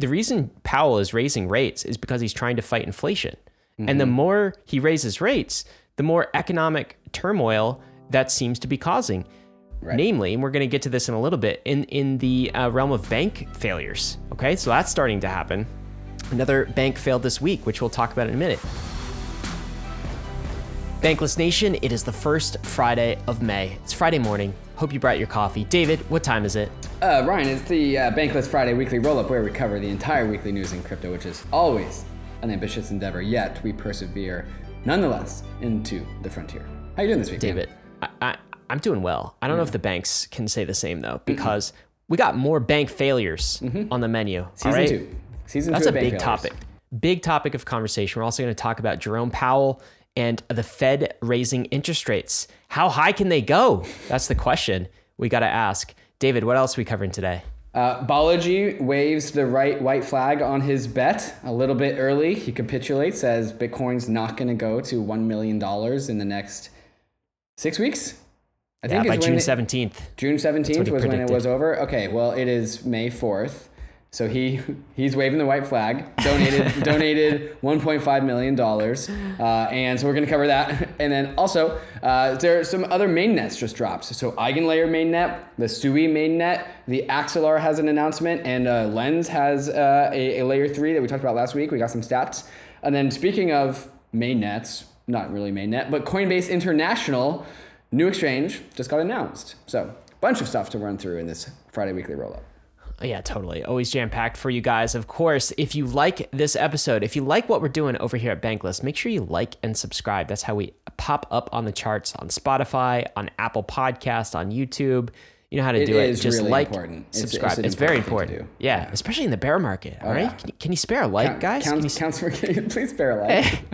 the reason Powell is raising rates is because he's trying to fight inflation. And the more he raises rates, the more economic turmoil that seems to be causing. Namely, and we're going to get to this in a little bit, in, in the uh, realm of bank failures. Okay, so that's starting to happen. Another bank failed this week, which we'll talk about in a minute. Bankless Nation, it is the first Friday of May. It's Friday morning. Hope you brought your coffee. David, what time is it? Uh, Ryan, it's the uh, Bankless Friday weekly roll-up where we cover the entire weekly news in crypto, which is always an ambitious endeavor. Yet we persevere, nonetheless, into the frontier. How you doing this week. David, I, I, I'm doing well. I don't know if the banks can say the same though, because we got more bank failures on the menu. Season right? two. Season That's two. a big Failures. topic. Big topic of conversation. We're also going to talk about Jerome Powell and the Fed raising interest rates. How high can they go? That's the question we got to ask. David, what else are we covering today? Uh, Balaji waves the right white flag on his bet a little bit early. He capitulates, says Bitcoin's not going to go to $1 million in the next six weeks. I Yeah, by June 17th. June 17th was he when it was over. Okay, well, it is May 4th. So he he's waving the white flag. Donated donated 1.5 million dollars, uh, and so we're gonna cover that. And then also uh, there are some other mainnets just dropped. So Eigenlayer mainnet, the Sui mainnet, the Axelar has an announcement, and uh, Lens has uh, a, a layer three that we talked about last week. We got some stats. And then speaking of mainnets, not really mainnet, but Coinbase International, new exchange just got announced. So bunch of stuff to run through in this Friday weekly roll up. Oh, Yeah, totally. Always jam packed for you guys. Of course, if you like this episode, if you like what we're doing over here at Bankless, make sure you like and subscribe. That's how we pop up on the charts on Spotify, on Apple Podcast, on YouTube. You know how to do It do it. is Just really like, important. It's- it's subscribe. an It's, very important to do. Yeah, especially in the bear market. All right, yeah. can, you, can you spare a like, guys? Can counts, you counts for please spare a like.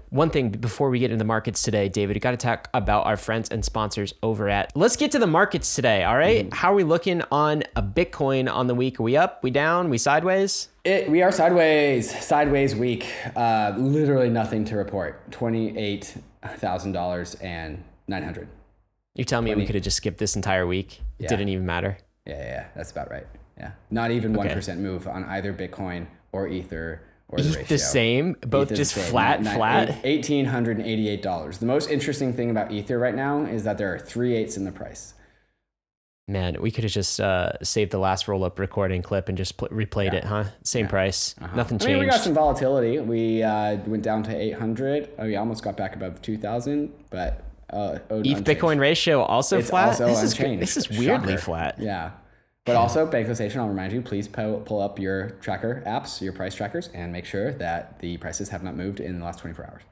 One thing before we get into the markets today, David, we got to talk about our friends and sponsors over at. Let's get to the markets today. All right? How are we looking on a Bitcoin on the week? Are we up? We down? We sideways? It, we are sideways, sideways week. Uh, literally nothing to report. Twenty-eight thousand dollars and nine hundred. You're telling me we could have just skipped this entire week? It Yeah. didn't even matter. Yeah, yeah, yeah, that's about right. Yeah, not even one move on either Bitcoin or Ether or the the same, both just same, flat, nine- flat. Eighteen hundred and eighty-eight dollars. The most interesting thing about Ether right now is that there are three eights in the price. Man, we could have just uh, saved the last roll up recording clip and just pl- replayed it, huh? Same price, nothing Uh-huh. I mean, we got some volatility. We uh, went down to 800. Oh, we almost got back above 2,000, but uh, ETH unchanged. Bitcoin ratio also It's flat. also this is this is weirdly Shocker. flat. Yeah. But also, Bankless Nation, I'll remind you, please pull, pull up your tracker apps, your price trackers, and make sure that the prices have not moved in the last 24 hours.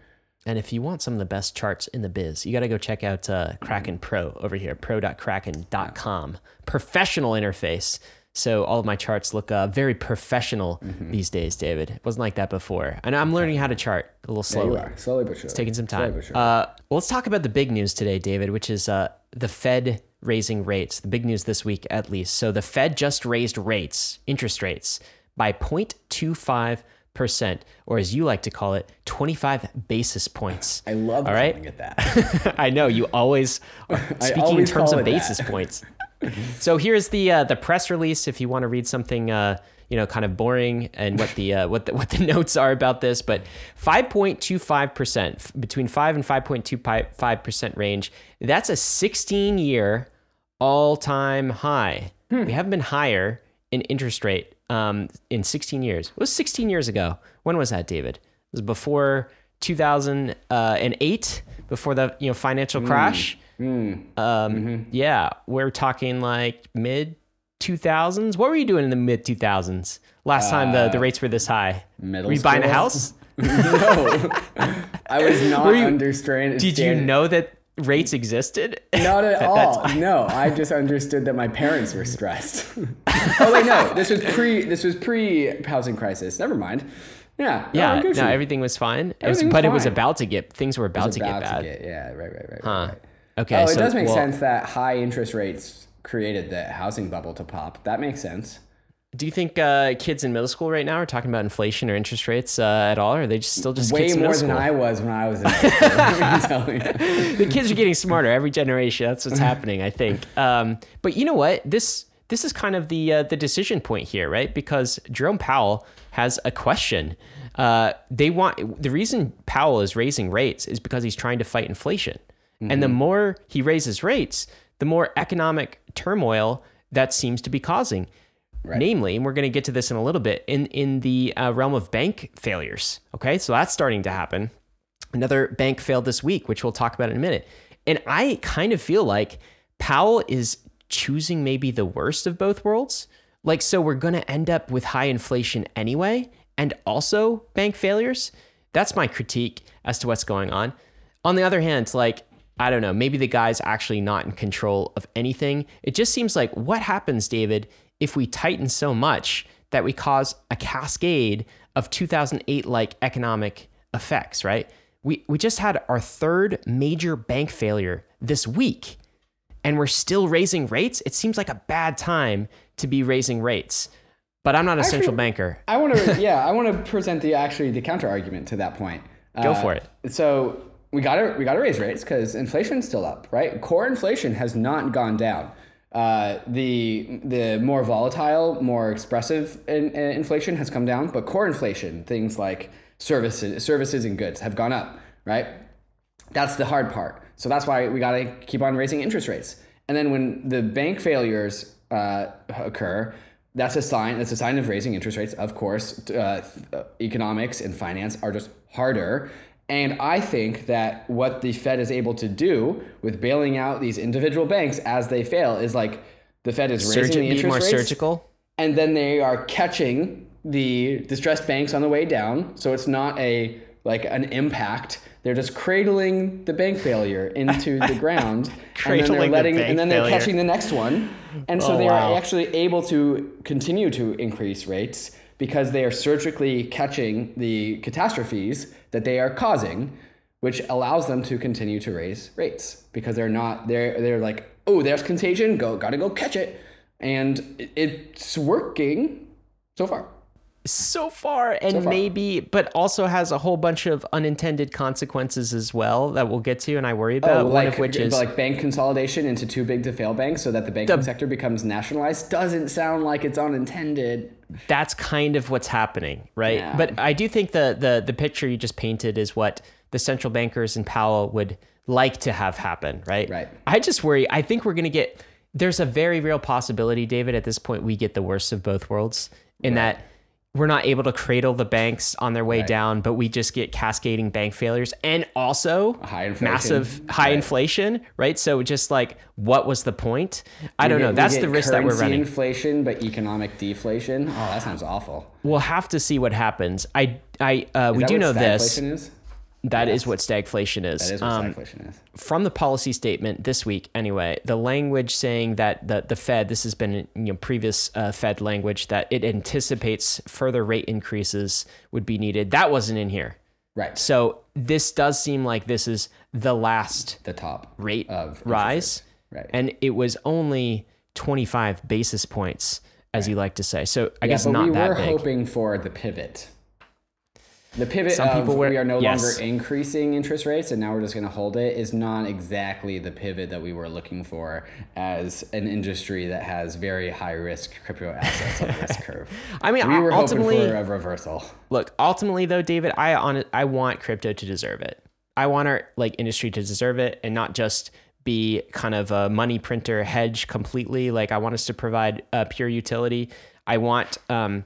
And if you want some of the best charts in the biz, you got to go check out uh, Kraken Pro over here, pro.kraken.com. Professional interface. So all of my charts look uh, very professional Mm-hmm. these days, David. It wasn't like that before. And I'm learning how to chart a little slowly. are, slowly but surely. It's taking some Slowly time. but surely. Uh, well, let's talk about the big news today, David, which is uh, the Fed raising rates. The big news this week, at least. So the Fed just raised rates, interest rates, by 0.25 percent, or as you like to call it, 25 basis points. I love all right? calling it that. I know you always speaking in terms of it that. basis points. So here's the uh, the press release. If you want to read something, uh, you know, kind of boring, and what the uh, what the, what the notes are about this, but 5.25 percent between five and 5.25 percent range. That's a 16 year all time high. Hmm. We haven't been higher in interest rate um, in 16 years. It was 16 years ago. When was that, David? It was before 2008, before the you know financial Hmm. Crash. Um, Yeah, we're talking like mid 2000s. What were you doing in the mid 2000s? Last time the, the rates were this high. Uh, middle were you buying a house? no. I was not you- understanding. Did you know that rates existed? Not at At all. No, I just understood that my parents were stressed. oh wait, no. This was pre. This was pre housing crisis. Never mind. Yeah. Yeah, no, no, everything was fine. It was- but it was about to get things were about, to get bad. to get- yeah. Right. Right. Right. Huh. right. Okay, oh, so it does make well, sense that high interest rates created the housing bubble to pop. That makes sense. Do you think uh, kids in middle school right now are talking about inflation or interest rates uh, at all, or are they just still just Way more than? I was when I was in high school. let me tell you. the kids are getting smarter every generation. That's what's happening, I think. Um, but you know what? This this is kind of the uh, the decision point here, right? Because Jerome Powell has a question. Uh, they want the reason Powell is raising rates is because he's trying to fight inflation, mm-hmm. and the more he raises rates, the more economic turmoil that seems to be causing. Right. Namely, and we're going to get to this in a little bit in in the uh, realm of bank failures. Okay, so that's starting to happen. Another bank failed this week, which we'll talk about in a minute. And I kind of feel like Powell is choosing maybe the worst of both worlds. Like, so we're going to end up with high inflation anyway, and also bank failures. That's my critique as to what's going on. On the other hand, like, I don't know, maybe the guy's actually not in control of anything. It just seems like what happens, David, if we tighten so much that we cause a cascade of 2008 like economic effects, right? We, we just had our third major bank failure this week, and we're still raising rates. It seems like a bad time to be raising rates. But I'm not a actually, central banker. I want to, yeah, I want to present the actually the counter argument to that point. Go uh, for it. So we got to we got to raise rates because inflation's still up, right? Core inflation has not gone down. Uh, the the more volatile, more expressive in, in inflation has come down, but core inflation, things like services, services and goods, have gone up, right? That's the hard part. So that's why we got to keep on raising interest rates. And then when the bank failures uh, occur, that's a sign. That's a sign of raising interest rates. Of course, uh, economics and finance are just harder. And I think that what the Fed is able to do with bailing out these individual banks as they fail is like the Fed is raising Surgi- the interest more rates, surgical, and then they are catching the distressed banks on the way down. So it's not a like an impact. They're just cradling the bank failure into the ground, and then they're letting, the and then they're failure. catching the next one, and so oh, they wow. are actually able to continue to increase rates because they are surgically catching the catastrophes that they are causing, which allows them to continue to raise rates because they're not they're they're like oh there's contagion. Go gotta go catch it, and it's working so far. So far and so far. maybe but also has a whole bunch of unintended consequences as well that we'll get to and i worry about. Oh, like, one of which is like bank consolidation into too big to fail banks so that the banking the, sector becomes nationalized doesn't sound like it's unintended that's kind of what's happening right yeah. but i do think the the the picture you just painted is what the central bankers and powell would like to have happen right right i just worry i think we're going to get there's a very real possibility david at this point we get the worst of both worlds in right. that we're not able to cradle the banks on their way right. down, but we just get cascading bank failures and also high massive high right. inflation, right? So just like, what was the point? I we don't get, know. That's the risk that we're running. Inflation, but economic deflation. Oh, that sounds awful. We'll have to see what happens. I, I, uh, we do know this. Is? That yes. is what stagflation is. That is what um, stagflation is. From the policy statement this week, anyway, the language saying that the, the Fed, this has been you know previous uh, Fed language, that it anticipates further rate increases would be needed. That wasn't in here. Right. So this does seem like this is the last the top rate of rise. Right. And it was only 25 basis points, as right. you like to say. So I yeah, guess not that big. We were hoping for the pivot the pivot Some of people were, we are no yes. longer increasing interest rates and now we're just going to hold it is not exactly the pivot that we were looking for as an industry that has very high risk crypto assets on this curve. I mean, we were ultimately, hoping for a reversal. Look, ultimately though, David, I on I want crypto to deserve it. I want our like industry to deserve it and not just be kind of a money printer hedge completely. Like I want us to provide a pure utility. I want um,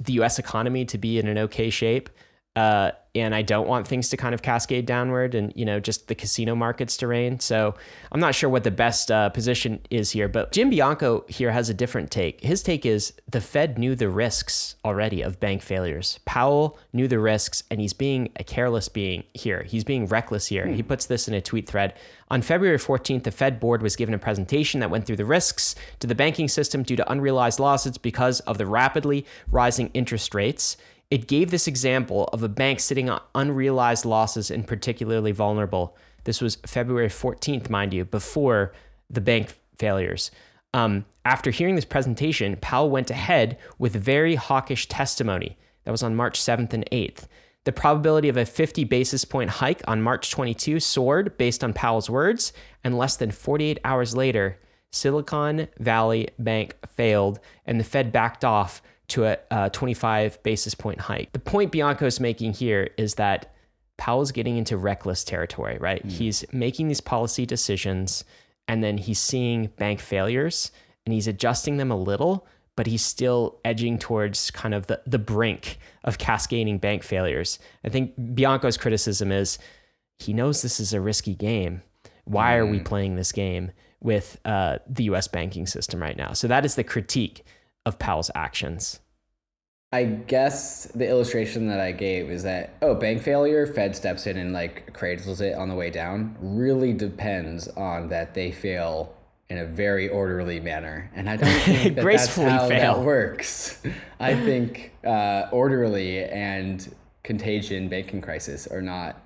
the U.S. economy to be in an okay shape. Uh, and I don't want things to kind of cascade downward and you know just the casino markets to reign. So I'm not sure what the best uh, position is here, but Jim Bianco here has a different take. His take is the Fed knew the risks already of bank failures. Powell knew the risks, and he's being a careless being here. He's being reckless here. Hmm. He puts this in a tweet thread. On February 14th, the Fed board was given a presentation that went through the risks to the banking system due to unrealized losses because of the rapidly rising interest rates. It gave this example of a bank sitting on unrealized losses and particularly vulnerable. This was February 14th, mind you, before the bank failures. Um, after hearing this presentation, Powell went ahead with very hawkish testimony. That was on March 7th and 8th. The probability of a 50 basis point hike on March 22 soared based on Powell's words, and less than 48 hours later, Silicon Valley Bank failed, and the Fed backed off to a, a 25 basis point hike. The point Bianco's making here is that Powell's getting into reckless territory, right? Mm. He's making these policy decisions and then he's seeing bank failures and he's adjusting them a little, but he's still edging towards kind of the, the brink of cascading bank failures. I think Bianco's criticism is he knows this is a risky game. Why mm. are we mm. playing this game with uh, the US banking system right now? So that is the critique of Powell's actions. I guess the illustration that I gave is that oh, bank failure, Fed steps in and like cradles it on the way down. Really depends on that they fail in a very orderly manner, and I don't think that that's how fail. that works. I think uh, orderly and contagion banking crisis are not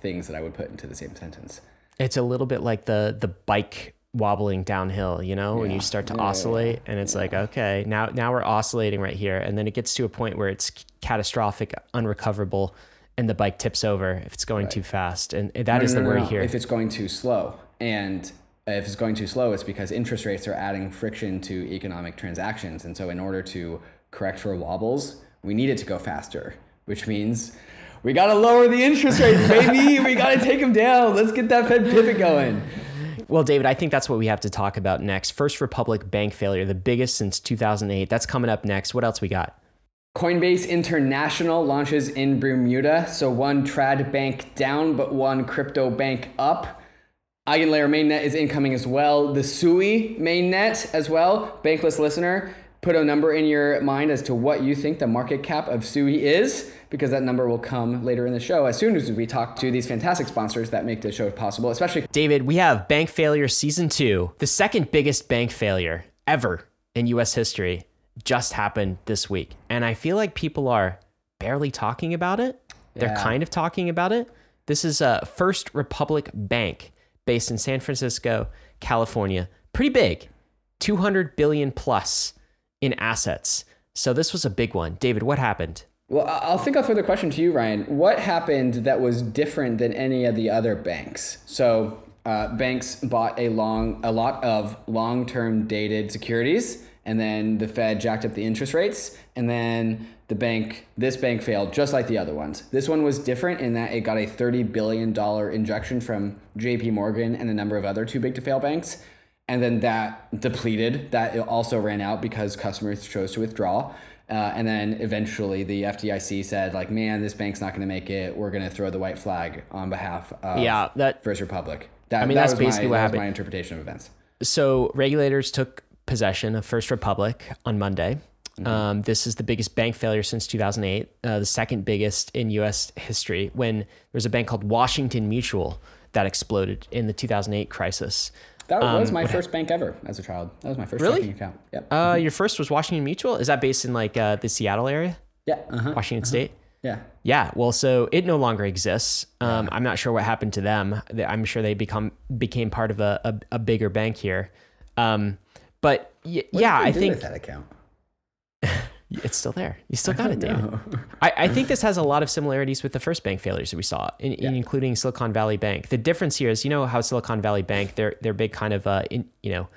things that I would put into the same sentence. It's a little bit like the the bike wobbling downhill, you know, yeah. when you start to yeah, oscillate yeah, and it's like, okay, now now we're oscillating right here. And then it gets to a point where it's catastrophic, unrecoverable, and the bike tips over if it's going right. too fast. And that no, is no, no, the worry here. If it's going too slow. And if it's going too slow, it's because interest rates are adding friction to economic transactions. And so in order to correct for wobbles, we need it to go faster, which means we got to lower the interest rates, baby. we got to take them down. Let's get that Fed pivot going. Well, David, I think that's what we have to talk about next. First Republic bank failure, the biggest since 2008. That's coming up next. What else we got? Coinbase International launches in Bermuda. So one trad bank down, but one crypto bank up. Eigenlayer mainnet is incoming as well. The Sui mainnet as well. Bankless listener, put a number in your mind as to what you think the market cap of Sui is because that number will come later in the show as soon as we talk to these fantastic sponsors that make the show possible, especially. David, we have Bank Failure Season 2, the second biggest bank failure ever in US history, just happened this week. And I feel like people are barely talking about it. They're yeah. kind of talking about it. This is a First Republic Bank based in San Francisco, California. Pretty big, 200 billion plus in assets. So this was a big one. David, what happened? Well, I'll think I'll throw the question to you, Ryan. What happened that was different than any of the other banks? So, uh, banks bought a long, a lot of long-term dated securities, and then the Fed jacked up the interest rates, and then the bank, this bank failed just like the other ones. This one was different in that it got a $30 billion injection from JP Morgan and a number of other too big to fail banks. And then that depleted, that also ran out because customers chose to withdraw. Uh, and then eventually the FDIC said, like, man, this bank's not going to make it. We're going to throw the white flag on behalf of yeah, that, First Republic. That, I mean, that that's basically my, what happened. my interpretation of events. So regulators took possession of First Republic on Monday. Mm-hmm. Um, this is the biggest bank failure since 2008, uh, the second biggest in U.S. history. When there was a bank called Washington Mutual that exploded in the 2008 crisis. That was um, my first bank ever as a child. That was my first really? checking account. Yep. Uh, mm-hmm. Your first was Washington Mutual. Is that based in like uh, the Seattle area? Yeah. Uh-huh. Washington uh-huh. State. Yeah. Yeah. Well, so it no longer exists. Um. I'm not sure what happened to them. I'm sure they become became part of a, a, a bigger bank here. Um, but y- yeah, I think that account. It's still there. You still got it, David. I, I, think this has a lot of similarities with the first bank failures that we saw, in, yeah. including Silicon Valley Bank. The difference here is, you know, how Silicon Valley Bank, their their big kind of, uh, in, you know,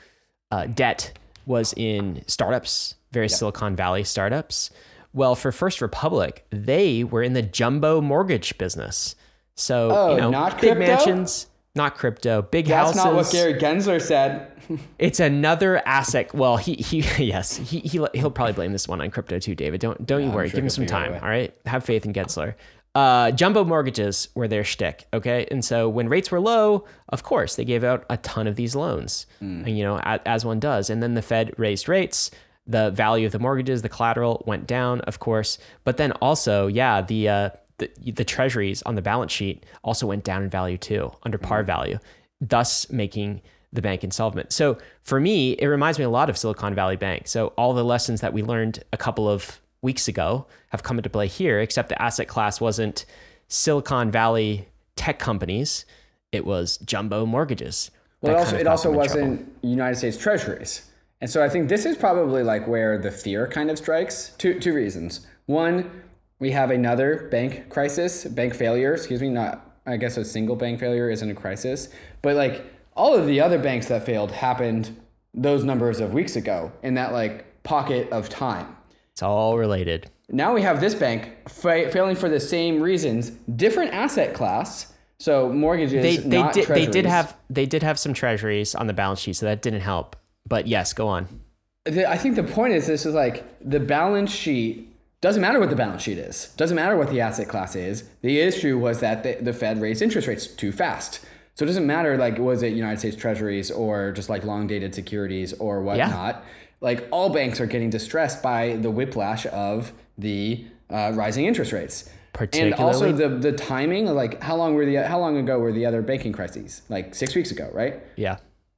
uh, debt was in startups, various. Silicon Valley startups. Well, for First Republic, they were in the jumbo mortgage business. So, oh, you know, not big crypto? mansions, not crypto, big That's houses. That's not what Gary Gensler said it's another asset. Well, he he yes, he, he he'll probably blame this one on crypto too, David. Don't don't yeah, you worry. Sure Give him some time. All right, have faith in Gensler. Uh, jumbo mortgages were their shtick, okay? And so when rates were low, of course, they gave out a ton of these loans, mm. and, you know, as, as one does. And then the Fed raised rates, the value of the mortgages, the collateral went down, of course. But then also, yeah, the uh, the, the treasuries on the balance sheet also went down in value too, under par mm. value, thus making the bank insolvent. So for me, it reminds me a lot of Silicon Valley Bank. So all the lessons that we learned a couple of weeks ago have come into play here, except the asset class wasn't Silicon Valley tech companies, it was jumbo mortgages. Well, it also, it also wasn't. United States treasuries. And so I think this is probably like where the fear kind of strikes. Two, two reasons. One, we have another bank crisis, bank failure, excuse me, not, I guess a single bank failure isn't a crisis, but like all of the other banks that failed happened those numbers of weeks ago in that like pocket of time. It's all related. Now we have this bank fa- failing for the same reasons, different asset class. So mortgages, They they did they did have they did have some treasuries on the balance sheet, so that didn't help. But yes, go on. The- I think the point is this is like the balance sheet doesn't matter what the balance sheet is. Doesn't matter what the asset class is. The issue was that the, the Fed raised interest rates too fast. So it doesn't matter like was it United States Treasuries or just like long dated securities or whatnot. Like all banks are getting distressed by the whiplash of the uh, rising interest rates. Particularly, And also the the timing, like how long were the how long ago were the other banking crises? Like six weeks ago, right? Yeah.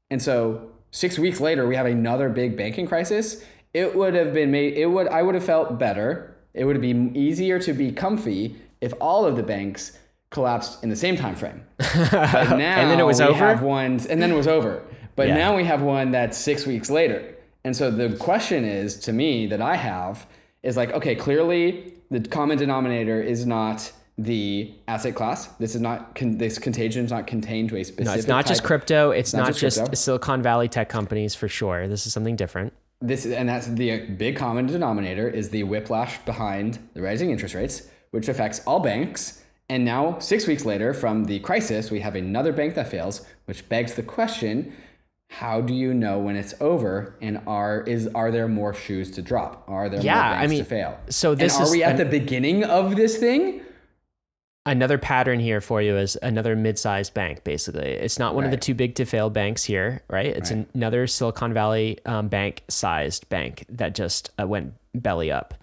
And so six weeks later, we have another big banking crisis. It would have been made. It would. I would have felt better. It would be easier to be comfy if all of the banks collapsed in the same time frame. But now And then it was over? have ones, and then it was over. But Yeah. now we have one that's six weeks later. And so the question is to me that I have is like, okay, clearly the common denominator is not the asset class. This is not con- this contagion is not contained to a specific. No, it's not just crypto. It's not not, just just, crypto. Silicon Valley tech companies for sure. This is something different. This and that's the big common denominator is the whiplash behind the rising interest rates which affects all banks. And now six weeks later from the crisis we have another bank that fails which begs the question how do you know when it's over? And are is are there more shoes to drop? Are there Yeah, more I banks mean, to fail? so this and are is we at an- the beginning of this thing Another pattern here for you is another mid-sized bank. Basically, it's not one of the Right. too big to fail banks here, right? It's Right. another Silicon Valley um, bank-sized bank that just uh, went belly up.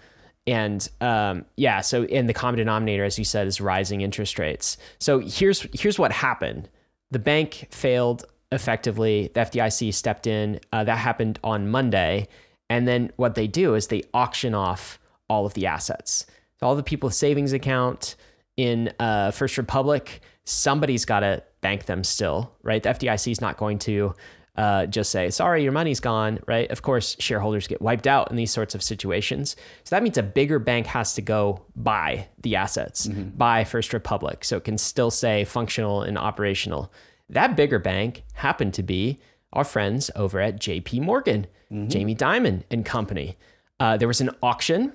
And um, yeah, so in the common denominator, as you said, is rising interest rates. So here's here's what happened: the bank failed effectively. The FDIC stepped in. Uh, that happened on Monday, and then what they do is they auction off all of the assets. So all the people's savings account in uh, First Republic, somebody's got to bank them still, right? The FDIC is not going to uh, just say, sorry, your money's gone, right? Of course, shareholders get wiped out in these sorts of situations. So that means a bigger bank has to go buy the assets, buy First Republic, so it can still say functional and operational. That bigger bank happened to be our friends over at JP Morgan, Jamie Dimon and Company. Uh, there was an auction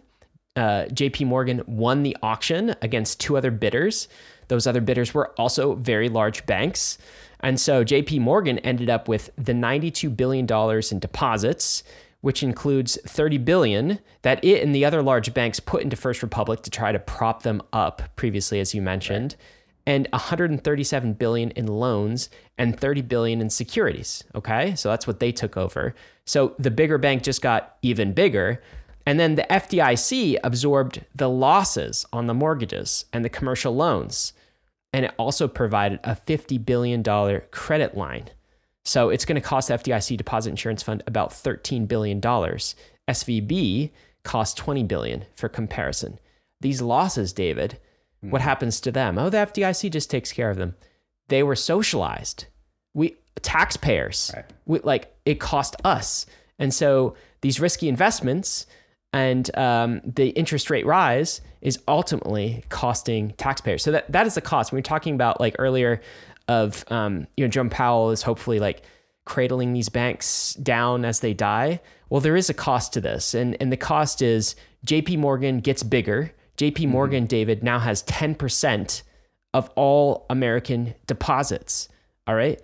uh, JP Morgan won the auction against two other bidders. Those other bidders were also very large banks. And so JP Morgan ended up with the $92 billion in deposits, which includes 30 billion that it and the other large banks put into First Republic to try to prop them up previously, as you mentioned, and 137 billion in loans and 30 billion in securities. Okay. So that's what they took over. So the bigger bank just got even bigger. And then the FDIC absorbed the losses on the mortgages and the commercial loans. And it also provided a $50 billion credit line. So it's going to cost the FDIC Deposit Insurance Fund about $13 billion. SVB cost 20 billion for comparison. These losses, David, what hmm. happens to them? Oh, the FDIC just takes care of them. They were socialized. We taxpayers. Right. We, like it cost us. And so these risky investments and um, the interest rate rise is ultimately costing taxpayers. So that, that is the cost. We were talking about like earlier of, um, you know, Jerome Powell is hopefully like cradling these banks down as they die. Well, there is a cost to this. And, and the cost is JP Morgan gets bigger. JP Morgan, David, now has 10% of all American deposits. All right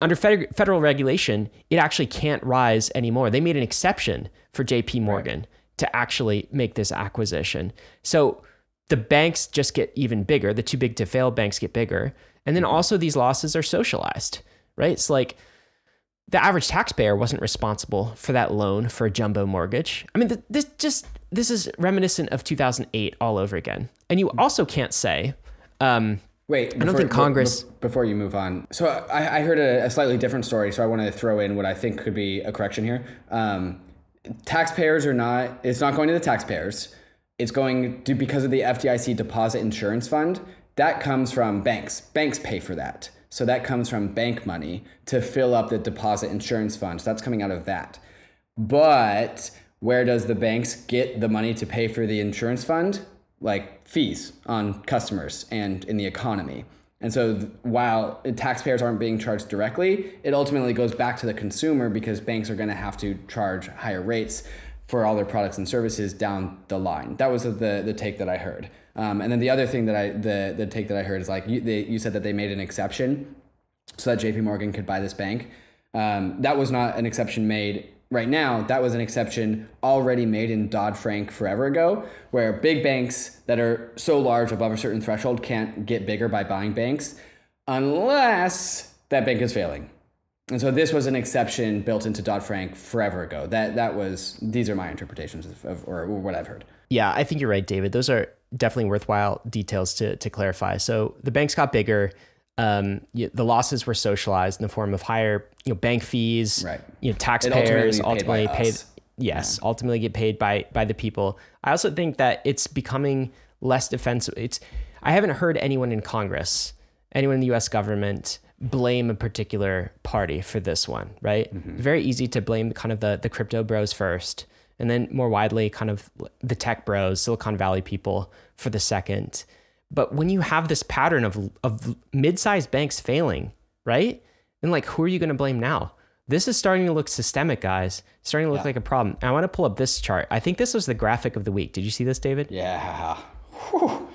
under fed- federal regulation, it actually can't rise anymore. They made an exception for JP Morgan to actually make this acquisition. So the banks just get even bigger. The too big to fail banks get bigger. And then also these losses are socialized, right? It's like the average taxpayer wasn't responsible for that loan for a jumbo mortgage. I mean, this just this is reminiscent of 2008 all over again. And you also can't say um, Wait, I don't think Congress- before you move on. So I, I heard a, a slightly different story, so I want to throw in what I think could be a correction here. Um, taxpayers are not. It's not going to the taxpayers. It's going to because of the FDIC Deposit Insurance Fund. That comes from banks. Banks pay for that. So that comes from bank money to fill up the deposit insurance fund. So that's coming out of that. But where does the banks get the money to pay for the insurance fund? Like fees on customers and in the economy. And so th- while taxpayers aren't being charged directly, it ultimately goes back to the consumer because banks are going to have to charge higher rates for all their products and services down the line. That was the the take that I heard. Um, and then the other thing that I the the take that I heard is like you, they, you said that they made an exception so that J.P. Morgan could buy this bank. Um, that was not an exception made right now. That was an exception already made in Dodd Frank forever ago, where big banks that are so large above a certain threshold can't get bigger by buying banks unless that bank is failing. And so this was an exception built into Dodd Frank forever ago. That that was these are my interpretations of, of or what I've heard. Yeah, I think you're right, David. Those are definitely worthwhile details to to clarify. So the banks got bigger. Um, the losses were socialized in the form of higher, you know, bank fees. Right. You know, taxpayers ultimately ultimately paid. Yes, yeah. ultimately get paid by by the people. I also think that it's becoming less defensive. It's I haven't heard anyone in Congress, anyone in the U.S. government blame a particular party for this one, right? Mm-hmm. Very easy to blame kind of the the crypto bros first, and then more widely kind of the tech bros, Silicon Valley people for the second. But when you have this pattern of of mid-sized banks failing, right? Then like who are you going to blame now? This is starting to look systemic, guys. Starting to look yeah. like a problem. I want to pull up this chart. I think this was the graphic of the week. Did you see this, David? Yeah. Whew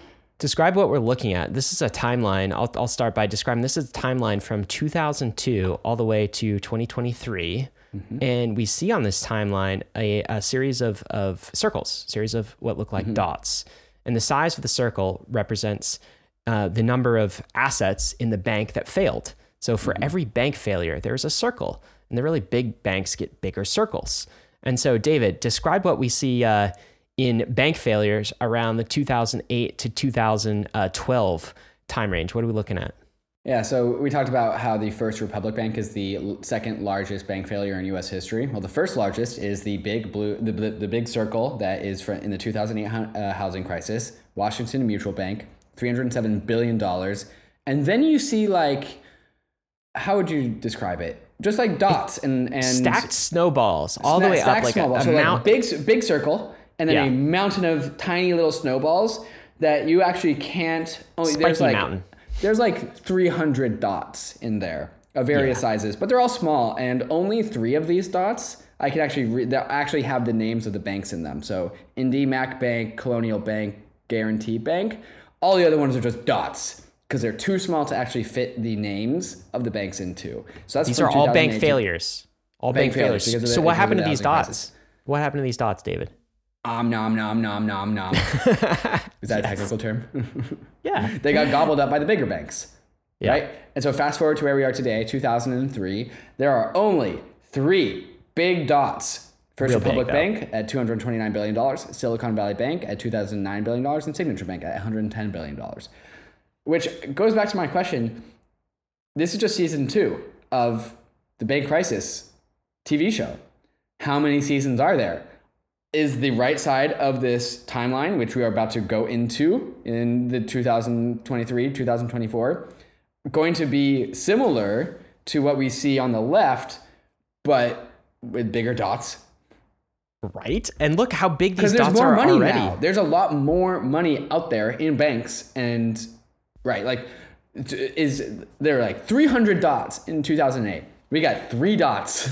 describe what we're looking at. This is a timeline. I'll, I'll start by describing this is a timeline from 2002 all the way to 2023. Mm-hmm. And we see on this timeline a, a series of, of circles, series of what look like mm-hmm. dots. And the size of the circle represents uh, the number of assets in the bank that failed. So for mm-hmm. every bank failure, there's a circle. And the really big banks get bigger circles. And so, David, describe what we see uh, in bank failures around the 2008 to 2012 time range. What are we looking at? Yeah, so we talked about how the First Republic Bank is the second largest bank failure in U.S. history. Well, the first largest is the big blue, the, the, the big circle that is in the 2008 uh, housing crisis. Washington Mutual Bank, 307 billion dollars, and then you see like, how would you describe it? Just like dots and and stacked snowballs all the way up like a, a so mount- like big big circle and then yeah. a mountain of tiny little snowballs that you actually can't. Oh, Spiky there's like mountain. There's like 300 dots in there of various yeah. sizes, but they're all small, and only three of these dots I can actually re- that actually have the names of the banks in them. So IndyMac Bank, Colonial Bank, Guaranty Bank. All the other ones are just dots because they're too small to actually fit the names of the banks into. So that's these are all bank failures. All bank, bank failures. failures so what happened to these dots? Crisis. What happened to these dots, David? Om nom nom nom nom nom. Is that yes. a technical term? yeah. They got gobbled up by the bigger banks. Yeah. Right? And so fast forward to where we are today, 2003, there are only three big dots. First Real Republic big, Bank at $229 billion, Silicon Valley Bank at $209 billion, and Signature Bank at $110 billion. Which goes back to my question. This is just season two of the Bank Crisis TV show. How many seasons are there? Is the right side of this timeline, which we are about to go into in the 2023 2024, going to be similar to what we see on the left, but with bigger dots. Right, and look how big these dots are money already. Now. There's a lot more money out there in banks, and right, like is there like 300 dots in 2008 we got three dots.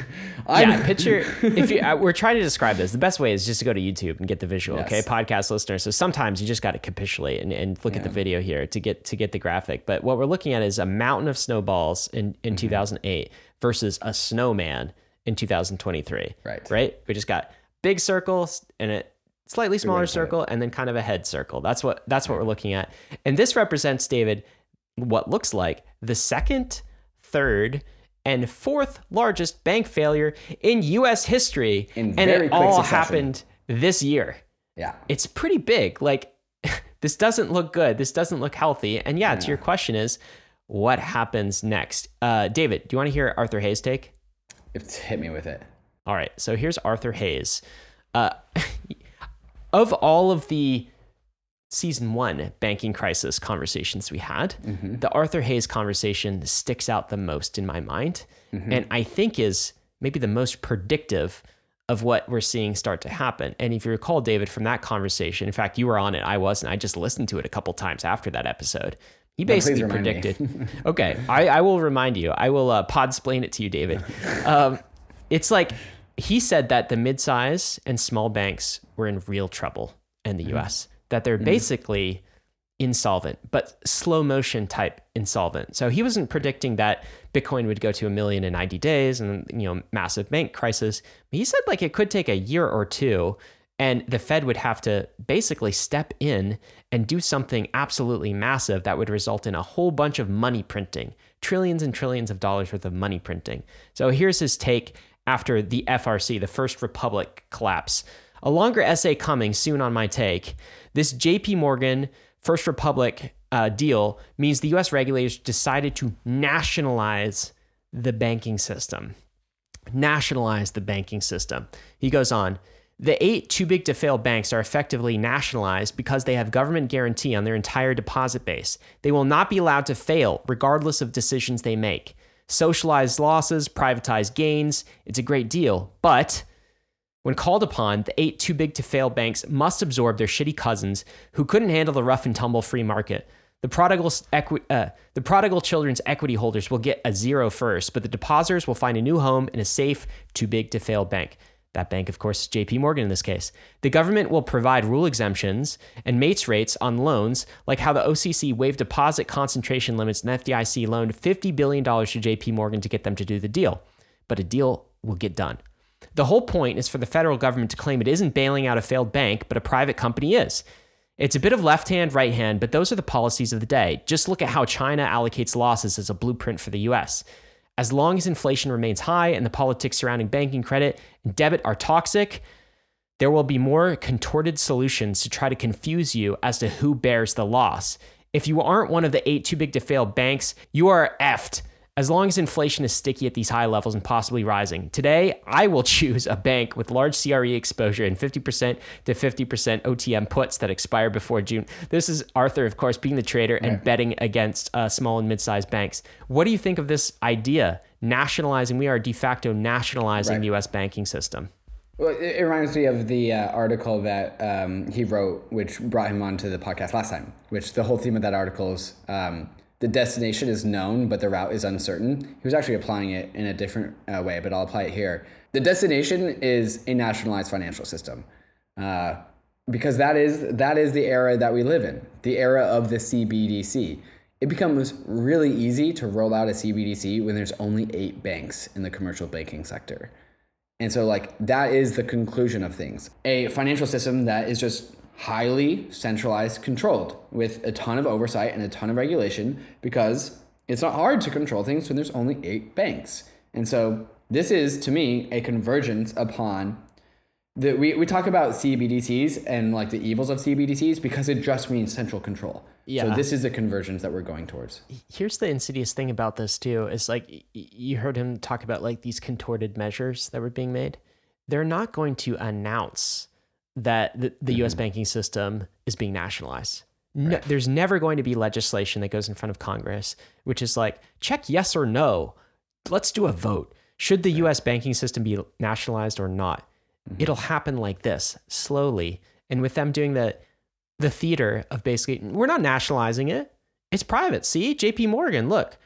yeah, picture if you uh, we're trying to describe this. The best way is just to go to YouTube and get the visual. Yes. Okay, podcast listeners. So sometimes you just got to capitulate and, and look yeah. at the video here to get to get the graphic. But what we're looking at is a mountain of snowballs in in mm-hmm. 2008 versus a snowman in 2023. Right. Right. We just got big circles and a slightly smaller circle and then kind of a head circle. That's what that's what we're looking at. And this represents David what looks like the second, third and fourth largest bank failure in US history. In and it all succession. happened this year. Yeah. It's pretty big. Like, this doesn't look good. This doesn't look healthy. And yeah, yeah. to your question is, what happens next? Uh, David, do you want to hear Arthur Hayes' take? Hit me with it. All right. So here's Arthur Hayes. Uh, of all of the season one banking crisis conversations we had, mm-hmm. the Arthur Hayes conversation sticks out the most in my mind. Mm-hmm. And I think is maybe the most predictive of what we're seeing start to happen. And if you recall, David, from that conversation, in fact, you were on it, I wasn't. I just listened to it a couple times after that episode He basically me. predicted. okay, I, I will remind you. I will uh, podsplain it to you, David. Um, it's like he said that the midsize and small banks were in real trouble in the U.S. That they're mm-hmm. basically insolvent, but slow motion type insolvent. So he wasn't predicting that Bitcoin would go to a million in 90 days and you know massive bank crisis. He said like it could take a year or two and the Fed would have to basically step in and do something absolutely massive that would result in a whole bunch of money printing, trillions and trillions of dollars worth of money printing. So here's his take after the FRC, the First Republic collapse. A longer essay coming soon on my take. This JP Morgan First Republic uh, deal means the US regulators decided to nationalize the banking system. Nationalize the banking system. He goes on. The eight too big to fail banks are effectively nationalized because they have government guarantee on their entire deposit base. They will not be allowed to fail, regardless of decisions they make. Socialized losses, privatized gains. It's a great deal. But when called upon, the eight too big to fail banks must absorb their shitty cousins who couldn't handle the rough and tumble free market. The prodigal, equi- uh, the prodigal children's equity holders will get a zero first, but the depositors will find a new home in a safe, too big to fail bank. That bank, of course, is JP Morgan in this case. The government will provide rule exemptions and mates rates on loans, like how the OCC waived deposit concentration limits and FDIC loaned $50 billion to JP Morgan to get them to do the deal. But a deal will get done. The whole point is for the federal government to claim it isn't bailing out a failed bank, but a private company is. It's a bit of left hand, right hand, but those are the policies of the day. Just look at how China allocates losses as a blueprint for the US. As long as inflation remains high and the politics surrounding banking credit and debit are toxic, there will be more contorted solutions to try to confuse you as to who bears the loss. If you aren't one of the eight too big to fail banks, you are effed. As long as inflation is sticky at these high levels and possibly rising. Today, I will choose a bank with large CRE exposure and 50% to 50% OTM puts that expire before June. This is Arthur, of course, being the trader and betting against uh, small and mid sized banks. What do you think of this idea? Nationalizing, we are de facto nationalizing Right. the US banking system. Well, it, it reminds me of the uh, article that um, he wrote, which brought him onto the podcast last time. Which the whole theme of that article is um, the destination is known, but the route is uncertain. He was actually applying it in a different uh, way, but I'll apply it here. The destination is a nationalized financial system, uh, because that is that is the era that we live in, the era of the CBDC. It becomes really easy to roll out a CBDC when there's only eight banks in the commercial banking sector. And so, like, that is the conclusion of things. A financial system that is just highly centralized, controlled with a ton of oversight and a ton of regulation because it's not hard to control things when there's only eight banks. And so, this is to me a convergence upon the, we, we talk about CBDCs and like the evils of CBDCs because it just means central control. Yeah. So, this is the convergence that we're going towards. here's the insidious thing about this too is like you heard him talk about like these contorted measures that were being made they're not going to announce that the, the us mm-hmm. banking system is being nationalized. No, there's never going to be legislation that goes in front of congress which is like check yes or no. Let's do a vote. Should the us banking system be nationalized or not? Mm-hmm. It'll happen like this slowly. And with them doing the the theater of basically we're not nationalizing it. It's private. See jp morgan look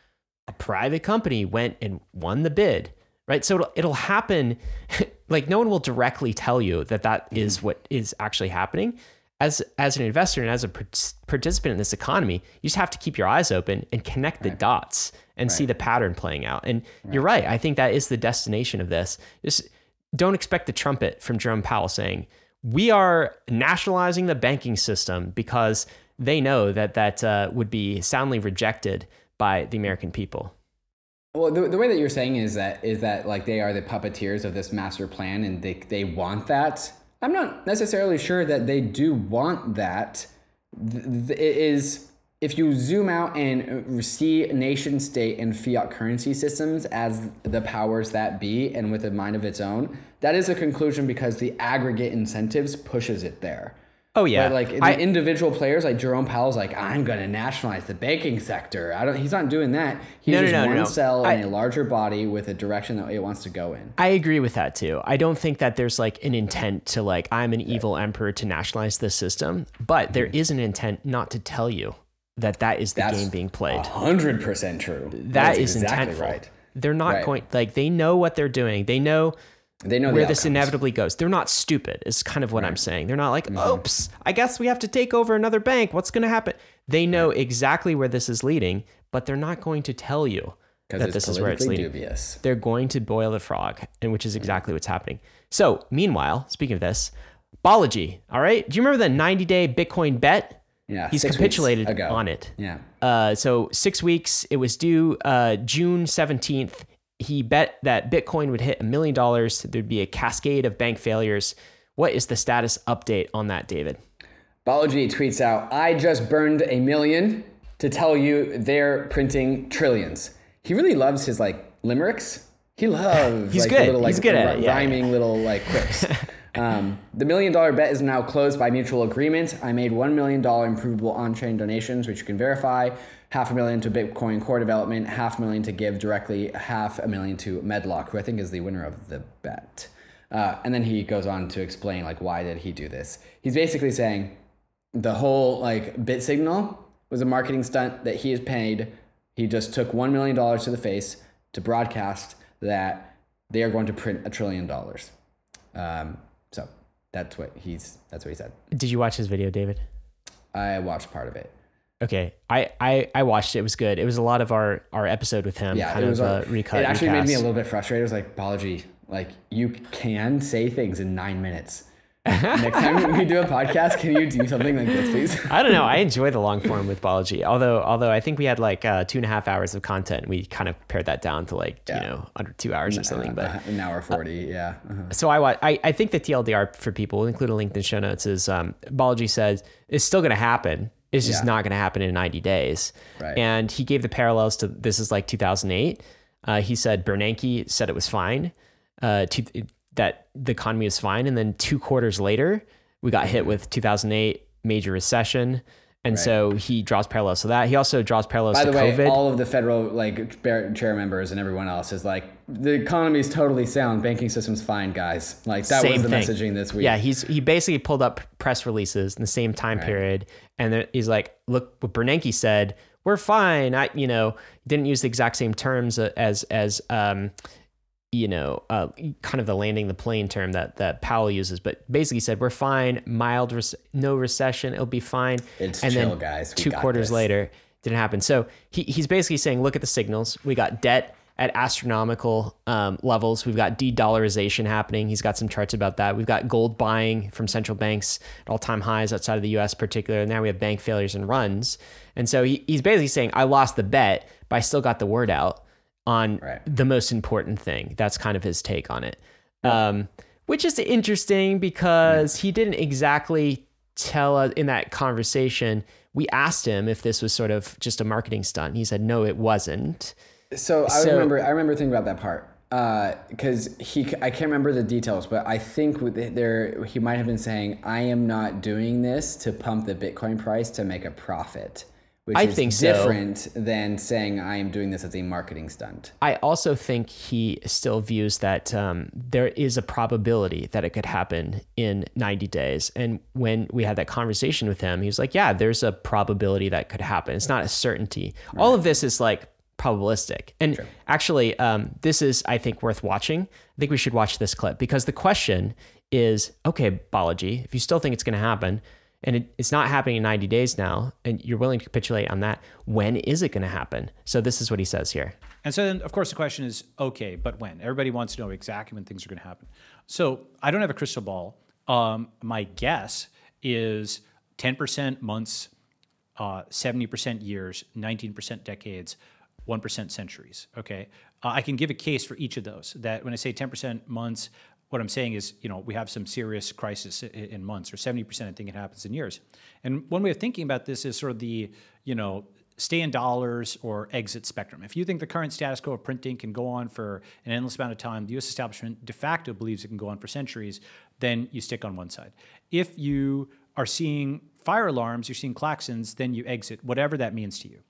a private company went and won the bid right? So it'll, it'll happen like no one will directly tell you that that is what is actually happening. As as an investor and as a participant in this economy you just have to keep your eyes open and connect the dots and see the pattern playing out. And you're right i think that is the destination of this. Just don't expect the trumpet from jerome powell saying we are nationalizing the banking system because they know that that uh, would be soundly rejected by the American people. Well, the, the way that you're saying is that is that like they are the puppeteers of this master plan and they they want that. I'm not necessarily sure that they do want that. Th- th- It is if you zoom out and see nation state and fiat currency systems as the powers that be and with a mind of its own, that is a conclusion because the aggregate incentives pushes it there. Oh yeah, But like the I, individual players, like Jerome Powell's, like I'm going to nationalize the banking sector. I don't. He's not doing that. He's No, just no, no, one cell I- in a larger body with a direction that it wants to go in. I agree with that too. I don't think that there's like an intent to like I'm an evil emperor to nationalize this system, but there mm-hmm. is an intent not to tell you that that is the That's game being played. hundred percent true. That That's is exactly intentful. right. They're not Right. going like they know what they're doing. They know They know where the this inevitably goes. They're not stupid. Is kind of what I'm saying. They're not like, Mm-hmm. "Oops, I guess we have to take over another bank. What's going to happen?" They know exactly where this is leading, but they're not going to tell you that this is where it's leading. dubious. They're going to boil the frog, and which is exactly what's happening. So, meanwhile, speaking of this, Balaji, all right? Do you remember the 90-day Bitcoin bet? Yeah, He's capitulated on it. Yeah, Uh, so six weeks. It was due uh, June seventeenth. He bet that Bitcoin would hit a million dollars. There'd be a cascade of bank failures. What is the status update on that, David? Balaji tweets out, "I just burned a million to tell you they're printing trillions." He really loves his like limericks. He loves He's like, good. little like He's good at it, yeah, rhyming little like quips. um, the million dollar bet is now closed by mutual agreement. I made one million dollar improvable on-chain donations, which you can verify. Half a million to Bitcoin core development, half a million to GiveDirectly, half a million to Medlock, who I think is the winner of the bet. Uh, and then he goes on to explain like why did he do this. He's basically saying the whole like bit signal was a marketing stunt that he has paid. He just took one million dollars to the face to broadcast that they are going to print a trillion dollars. Um, so that's what he's that's what he said. Did you watch his video, David? I watched part of it. Okay, I, I I watched it. It was good. It was a lot of our our episode with him. Yeah, kind it was. of a, uh, recut. it actually made me a little bit frustrated. I was like, Balaji, like you can say things in nine minutes. Next time we do a podcast, can you do something like this, please? I don't know. I enjoy the long form with Balaji. Although although I think we had like uh, two and a half hours of content. We kind of pared that down to like Yeah. you know under two hours or something. But Uh, an hour forty, yeah. Uh-huh. so I, I I think the TLDR for people, we'll include a link in the show notes, is um, Balaji says it's still going to happen. It's just Yeah. not going to happen in 90 days. Right. And he gave the parallels to this is like 2008. Uh, he said Bernanke said it was fine, uh, to, that the economy was fine, and then two quarters later we got hit with 2008 major recession. And so he draws parallels to that. He also draws parallels By to the way, COVID. all of the federal like chair members and everyone else is like the economy is totally sound, banking system's fine, guys. Like that Same was the thing. messaging this week. Yeah, he's he basically pulled up press releases in the same time period, and he's like, "Look, what Bernanke said. We're fine. I, you know, didn't use the exact same terms as as um, you know, uh, kind of the landing the plane term that that Powell uses, but basically said we're fine. Mild, rec- no recession. It'll be fine. It's and chill, then guys. We two quarters this. later, didn't happen. So he, he's basically saying, look at the signals. We got debt at astronomical um, levels. We've got de-dollarization happening. He's got some charts about that. We've got gold buying from central banks at all-time highs outside of the U.S. particular. And now we have bank failures and runs. And so he, he's basically saying, I lost the bet, but I still got the word out on Right. the most important thing. That's kind of his take on it. Um, which is interesting because he didn't exactly tell us in that conversation. We asked him if this was sort of just a marketing stunt. He said, no, it wasn't. So I So- remember, I remember thinking about that part because he, I can't remember the details, but I think there he might have been saying, "I am not doing this to pump the Bitcoin price to make a profit," which I is think so. different than saying, "I am doing this as a marketing stunt." I also think he still views that um, there is a probability that it could happen in 90 days. And when we had that conversation with him, he was like, Yeah, there's a probability that could happen. It's not a certainty. All of this is like probabilistic. And actually, um, this is, I think, worth watching. I think we should watch this clip because the question is okay, Balaji, if you still think it's going to happen, and it, it's not happening in 90 days now, and you're willing to capitulate on that, when is it going to happen? So this is what he says here. And so then, of course, the question is, okay, but when? Everybody wants to know exactly when things are going to happen. So I don't have a crystal ball. Um, my guess is 10% months, uh, 70% years, 19% decades, 1% centuries. Okay. Uh, I can give a case for each of those. That when I say 10% months, what I'm saying is, you know, we have some serious crisis in months, or 70% I think it happens in years. And one way of thinking about this is sort of the, you know, stay in dollars or exit spectrum. If you think the current status quo of printing can go on for an endless amount of time, the US establishment de facto believes it can go on for centuries, then you stick on one side. If you are seeing fire alarms, you're seeing klaxons, then you exit, whatever that means to you.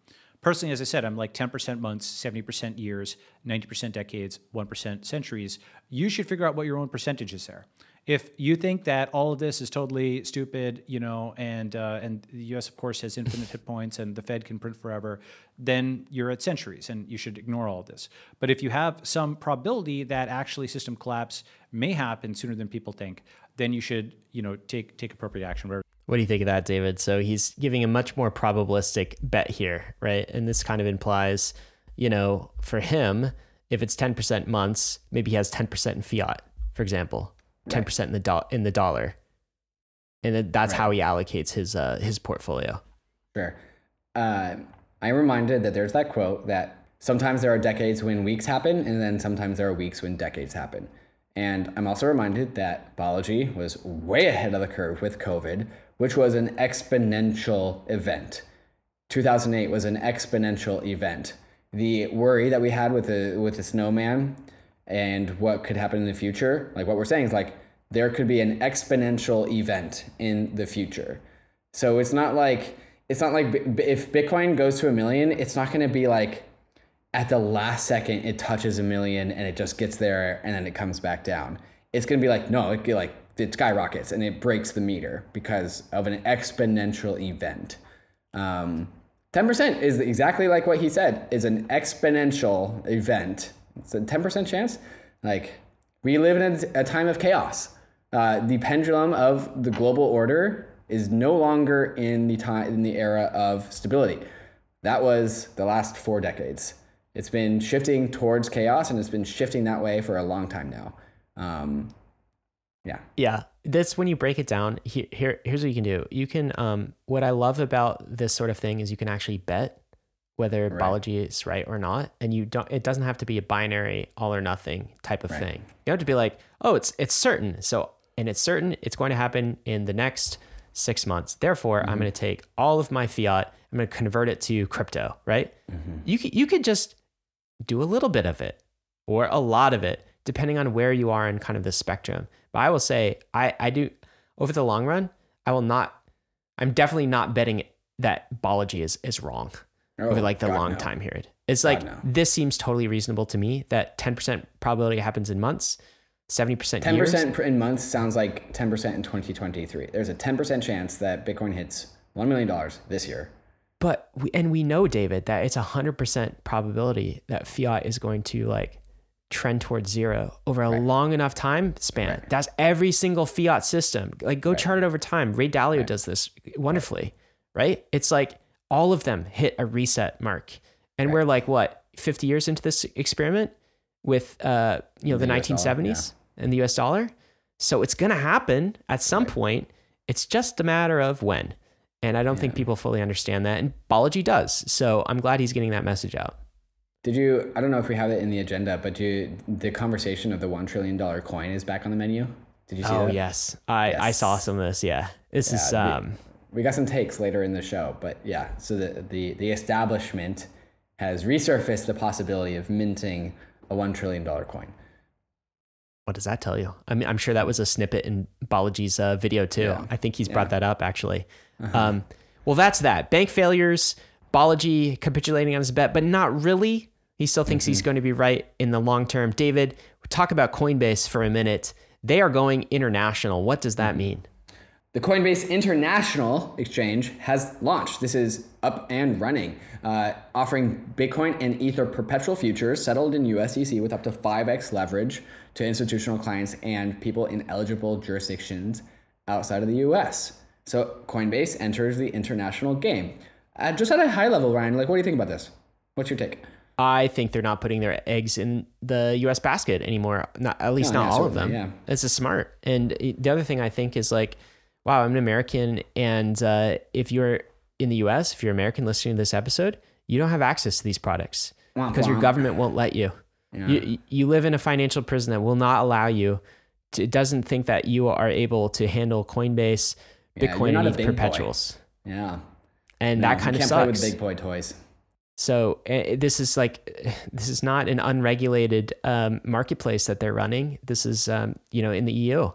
Personally, as I said, I'm like 10% months, 70% years, 90% decades, 1% centuries. You should figure out what your own percentage is there. if you think that all of this is totally stupid, you know, and uh, and the U.S. of course has infinite hit points, and the Fed can print forever, then you're at centuries, and you should ignore all of this. But if you have some probability that actually system collapse may happen sooner than people think, then you should, you know, take take appropriate action. What do you think of that, David? So he's giving a much more probabilistic bet here, right? And this kind of implies, you know, for him, if it's 10% months, maybe he has 10% in fiat, for example, 10% in the do- in the dollar. And that's how he allocates his uh, his portfolio. Sure. Uh, I'm reminded that there's that quote that sometimes there are decades when weeks happen, and then sometimes there are weeks when decades happen. And I'm also reminded that Balaji was way ahead of the curve with COVID, which was an exponential event. 2008 was an exponential event. The worry that we had with the with the snowman and what could happen in the future, like what we're saying is like there could be an exponential event in the future. So it's not like it's not like if Bitcoin goes to a million, it's not going to be like at the last second it touches a million and it just gets there and then it comes back down. It's going to be like no, it like it skyrockets and it breaks the meter because of an exponential event. Um, 10% is exactly like what he said is an exponential event. It's a 10% chance. Like we live in a, time of chaos. Uh, the pendulum of the global order is no longer in the time in the era of stability. That was the last four decades. It's been shifting towards chaos, and it's been shifting that way for a long time now. Um, yeah, Yeah, that's when you break it down. Here, here, here's what you can do. You can. Um, what I love about this sort of thing is you can actually bet whether Balaji is right or not, and you don't. It doesn't have to be a binary all or nothing type of thing. You have to be like, oh, it's it's certain. So and it's certain it's going to happen in the next six months. Therefore, I'm going to take all of my fiat. I'm going to convert it to crypto. Right? You could you could just do a little bit of it or a lot of it, depending on where you are in kind of the spectrum. But I will say, I, I do, over the long run, I will not, I'm definitely not betting that Balaji is, is wrong over Oh, like the God, long no. time period. It's like, no. this seems totally reasonable to me that 10% probability happens in months, 70% ten years. percent in months sounds like ten percent in 2023. There's a ten percent chance that Bitcoin hits one million dollars this year. But we, and we know, David, that it's a hundred percent probability that fiat is going to like trend towards zero over a long enough time span. That's every single fiat system. Like go chart it over time. Ray Dalio does this wonderfully, right? It's like all of them hit a reset mark. And we're like what, 50 years into this experiment with uh, you know, the, The US dollar, 1970s and the US dollar. So it's gonna happen at some point. It's just a matter of when. And I don't think people fully understand that. And Balaji does. So I'm glad he's getting that message out. Did you? I don't know if we have it in the agenda, but do you, the conversation of the one trillion dollar coin is back on the menu. Did you see Oh that? yes. I, I saw some of this. Yeah. This is um We got some takes later in the show, but yeah. So the the the establishment has resurfaced the possibility of minting a one trillion dollar coin. what does that tell you? I mean, I'm sure that was a snippet in Balaji's uh, video too. Yeah. I think he's brought that up actually. Uh-huh. Um, well, that's that. Bank failures, Balaji capitulating on his bet, but not really. He still thinks Mm-hmm. he's going to be right in the long term. David, talk about Coinbase for a minute. They are going international. What does Mm-hmm. that mean? The Coinbase International Exchange has launched. This is up and running, uh, offering Bitcoin and Ether perpetual futures settled in USDC with up to 5x leverage to institutional clients and people in eligible jurisdictions outside of the US. So Coinbase enters the international game. Uh, just at a high level, Ryan, like, what do you think about this? What's your take? I think they're not putting their eggs in the U.S. basket anymore. Not at least No, not yeah, all of them. certainly, It's a smart. And the other thing I think is like, wow, I'm an American, and uh, if you're in the U.S., if you're American listening to this episode, you don't have access to these products Womp because your government won't let you. You you live in a financial prison that will not allow you. To, it doesn't think that you are able to handle Coinbase, Bitcoin, and big boy. perpetuals, Yeah. and No, that kind of can't play sucks. with big boy toys. So uh, this is like, this is not an unregulated um, marketplace that they're running. This is, um, you know, in the EU,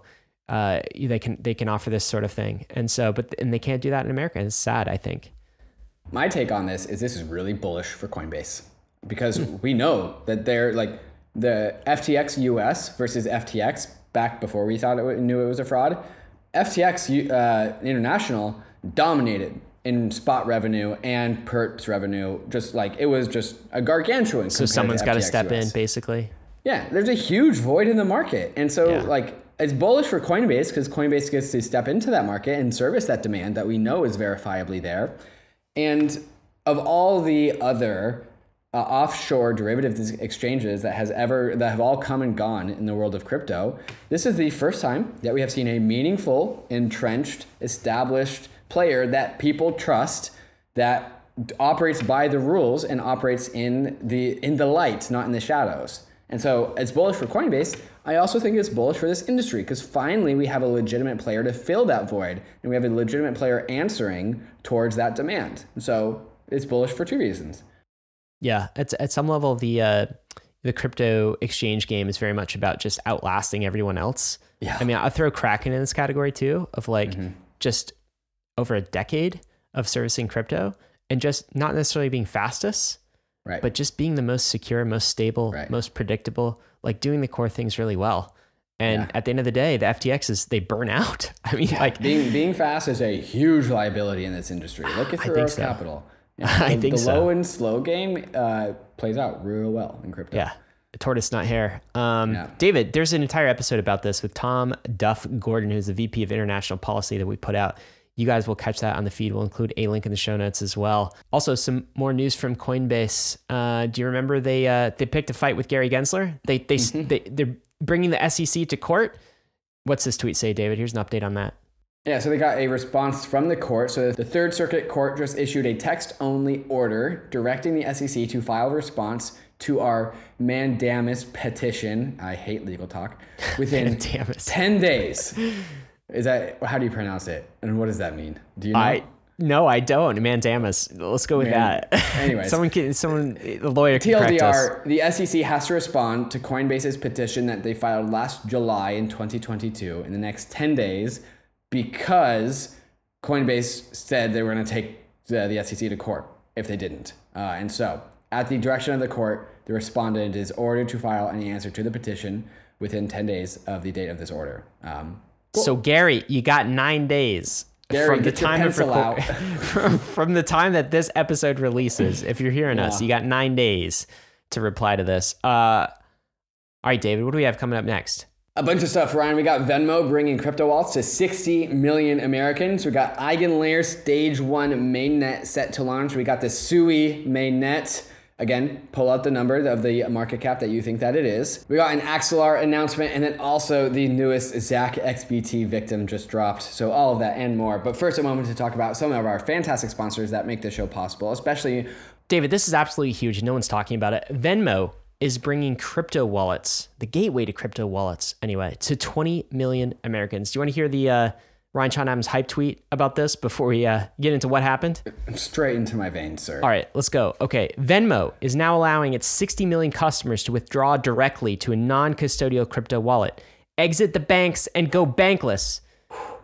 uh, they can they can offer this sort of thing, and so, but and they can't do that in America. It's sad, I think. My take on this is this is really bullish for Coinbase because we know that they're like the FTX US versus FTX back before we thought it knew it was a fraud. FTX uh, International dominated in spot revenue and perps revenue. Just like it was just a gargantuan. So someone's got to step in, basically. Yeah, there's a huge void in the market, and so yeah. like it's bullish for Coinbase because Coinbase gets to step into that market and service that demand that we know is verifiably there. And of all the other uh, offshore derivatives exchanges that has ever that have all come and gone in the world of crypto, this is the first time that we have seen a meaningful, entrenched, established player that people trust that operates by the rules and operates in the in the light, not in the shadows. And so it's bullish for Coinbase. I also think it's bullish for this industry because finally we have a legitimate player to fill that void and we have a legitimate player answering towards that demand. So it's bullish for two reasons. Yeah, at at some level the uh, the crypto exchange game is very much about just outlasting everyone else. Yeah. I mean, I throw Kraken in this category too of like mm-hmm. just over a decade of servicing crypto and just not necessarily being fastest, right. but just being the most secure, most stable, right. most predictable, like doing the core things really well. And yeah. at the end of the day, the FTXs they burn out. I mean, yeah. like being being fast is a huge liability in this industry. Look at Three so. Capital. I think the so. low and slow game uh, plays out real well in crypto. Yeah, tortoise not hare. Um, yeah. David, there's an entire episode about this with Tom Duff Gordon, who's the VP of International Policy that we put out. You guys will catch that on the feed. We'll include a link in the show notes as well. Also, some more news from Coinbase. Uh, do you remember they uh, they picked a fight with Gary Gensler? They they, mm-hmm. they they're bringing the SEC to court. What's this tweet say, David? Here's an update on that. Yeah, so they got a response from the court. So the Third Circuit Court just issued a text only order directing the SEC to file a response to our mandamus petition. I hate legal talk. Within 10 days. Is that how do you pronounce it? And what does that mean? Do you know? I no, I don't. Mandamus. Let's go with Man, that. Anyway, someone can someone the lawyer can TLDR, the SEC has to respond to Coinbase's petition that they filed last July in 2022 in the next 10 days because Coinbase said they were going to take the, the, SEC to court if they didn't. Uh, and so, at the direction of the court, the respondent is ordered to file any answer to the petition within 10 days of the date of this order. Um, Cool. So Gary, you got nine days Gary, from the time of record, from, from, the time that this episode releases. If you're hearing yeah. us, you got nine days to reply to this. Uh, all right, David, what do we have coming up next? A bunch of stuff, Ryan. We got Venmo bringing crypto wallets to 60 million Americans. We got EigenLayer Stage 1 mainnet set to launch. We got the Sui mainnet. Again, pull out the number of the market cap that you think that it is. We got an Axelar announcement, and then also the newest Zach XBT victim just dropped. So all of that and more. But first, a moment to talk about some of our fantastic sponsors that make this show possible, especially. David, this is absolutely huge. No one's talking about it. Venmo is bringing crypto wallets, the gateway to crypto wallets, anyway, to 20 million Americans. Do you want to hear the uh, Ryan Sean Adams hype tweet about this before we uh, get into what happened? Straight into my veins, sir. All right, let's go. Okay, Venmo is now allowing its 60 million customers to withdraw directly to a non custodial crypto wallet, exit the banks, and go bankless.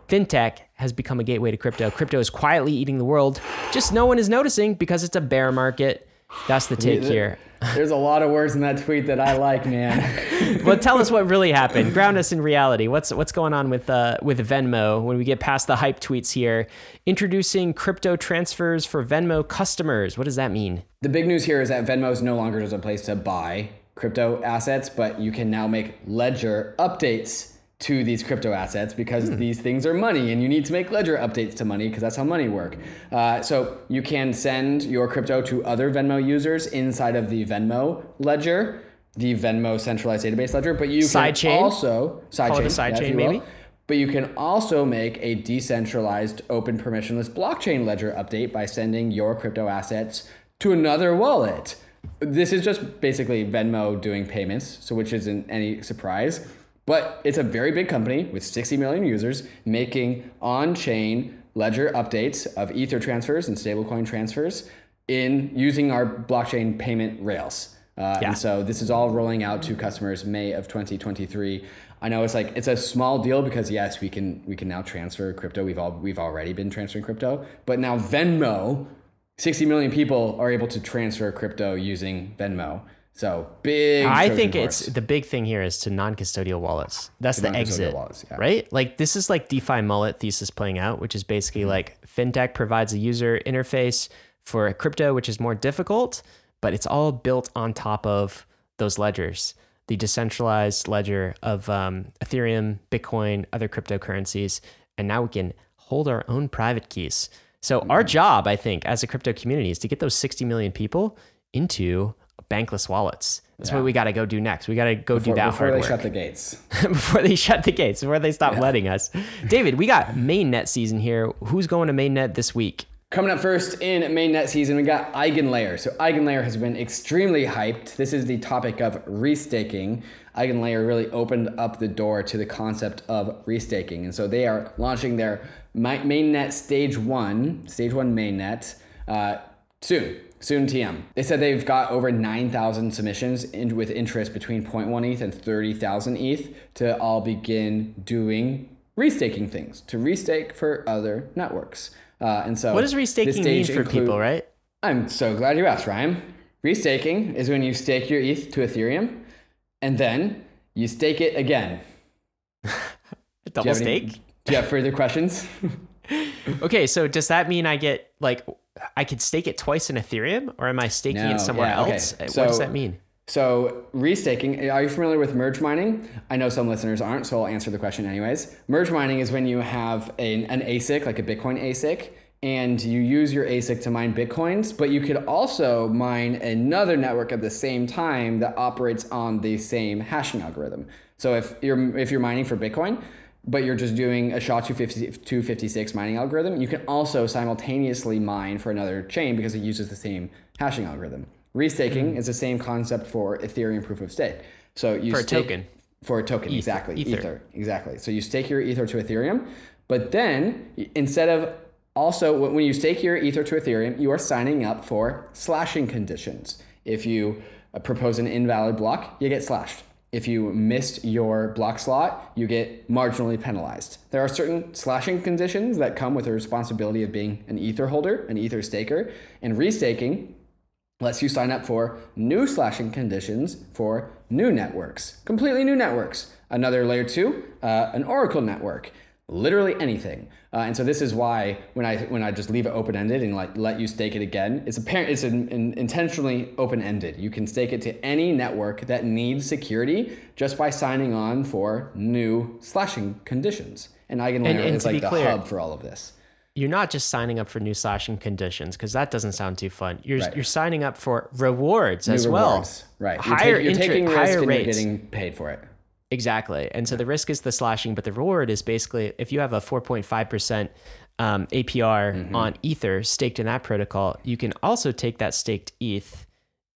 FinTech has become a gateway to crypto. Crypto is quietly eating the world. Just no one is noticing because it's a bear market. That's the take here. There's a lot of words in that tweet that I like, man. well, tell us what really happened. Ground us in reality. What's what's going on with uh, with Venmo when we get past the hype tweets here? Introducing crypto transfers for Venmo customers. What does that mean? The big news here is that Venmo is no longer just a place to buy crypto assets, but you can now make ledger updates to these crypto assets because hmm. these things are money and you need to make ledger updates to money because that's how money work. Uh, so you can send your crypto to other Venmo users inside of the Venmo ledger, the Venmo centralized database ledger, but you side can chain. also side Call chain, side chain maybe. But you can also make a decentralized open permissionless blockchain ledger update by sending your crypto assets to another wallet. This is just basically Venmo doing payments, so which isn't any surprise. But it's a very big company with 60 million users making on chain ledger updates of Ether transfers and stablecoin transfers in using our blockchain payment rails. Uh, yeah. And so this is all rolling out to customers May of 2023. I know it's like it's a small deal because yes, we can we can now transfer crypto. We've all we've already been transferring crypto, but now Venmo, 60 million people are able to transfer crypto using Venmo. So big. I Trojan think horse. it's the big thing here is to non-custodial wallets. That's the exit, wallets, yeah. right? Like this is like DeFi mullet thesis playing out, which is basically Mm-hmm. like fintech provides a user interface for a crypto, which is more difficult, but it's all built on top of those ledgers, the decentralized ledger of um, Ethereum, Bitcoin, other cryptocurrencies, and now we can hold our own private keys. So our Mm-hmm. job, I think, as a crypto community, is to get those 60 million people into bankless wallets. That's what we got to go do next. We got to go before, do that before they work shut the gates. before they shut the gates, before they stop letting us. David, we got mainnet season here. Who's going to mainnet this week? Coming up first in mainnet season, we got Eigenlayer. So Eigenlayer has been extremely hyped. This is the topic of restaking. Eigenlayer really opened up the door to the concept of restaking, and so they are launching their mainnet stage one, stage one mainnet uh, soon. Soon TM. They said they've got over 9,000 submissions in, with interest between 0.1 ETH and 30,000 ETH to all begin doing restaking things, to restake for other networks. Uh, and so What does restaking mean for include- people, right? I'm so glad you asked, Ryan. Restaking is when you stake your ETH to Ethereum and then you stake it again. Do Double you have any- stake? do you have further questions? Okay, so does that mean I get like I could stake it twice in Ethereum, or am I staking No, it somewhere yeah, okay. else? what does that mean? So, restaking, are you familiar with merge mining? I know some listeners aren't, so I'll answer the question anyways. Merge mining is when you have an, an ASIC, like a Bitcoin ASIC, and you use your ASIC to mine Bitcoins, but you could also mine another network at the same time that operates on the same hashing algorithm. So, if you're, if you're mining for Bitcoin, but you're just doing a SHA-250, 256 mining algorithm, you can also simultaneously mine for another chain because it uses the same hashing algorithm. Restaking is the same concept for Ethereum proof of stake. So you For a stake- token. For a token, exactly. Ether. Ether. exactly. So you stake your Ether to Ethereum, but then instead of also when when you stake your Ether to Ethereum, you are signing up for slashing conditions. If you uh, propose an invalid block, you get slashed. If you missed your block slot, you get marginally penalized. There are certain slashing conditions that come with the responsibility of being an Ether holder, an Ether staker, and restaking lets you sign up for new slashing conditions for new networks, completely new networks. Another layer two, uh, an Oracle network, literally anything. Uh, and so this is why when I when I just leave it open ended and like let you stake it again, it's apparent it's an, an intentionally open ended. You can stake it to any network that needs security just by signing on for new slashing conditions. And Eigenlayer and is to like the clear- hub for all of this. You're not just signing up for new slashing conditions because that doesn't sound too fun. You're Right. you're signing up for rewards New as well. rewards. Right. You're, Higher take- you're inter- taking risk higher and rates. you're getting paid for it. Exactly. And so the risk is the slashing, but the reward is basically if you have a 4.5% um, APR Mm-hmm. on Ether staked in that protocol, you can also take that staked ETH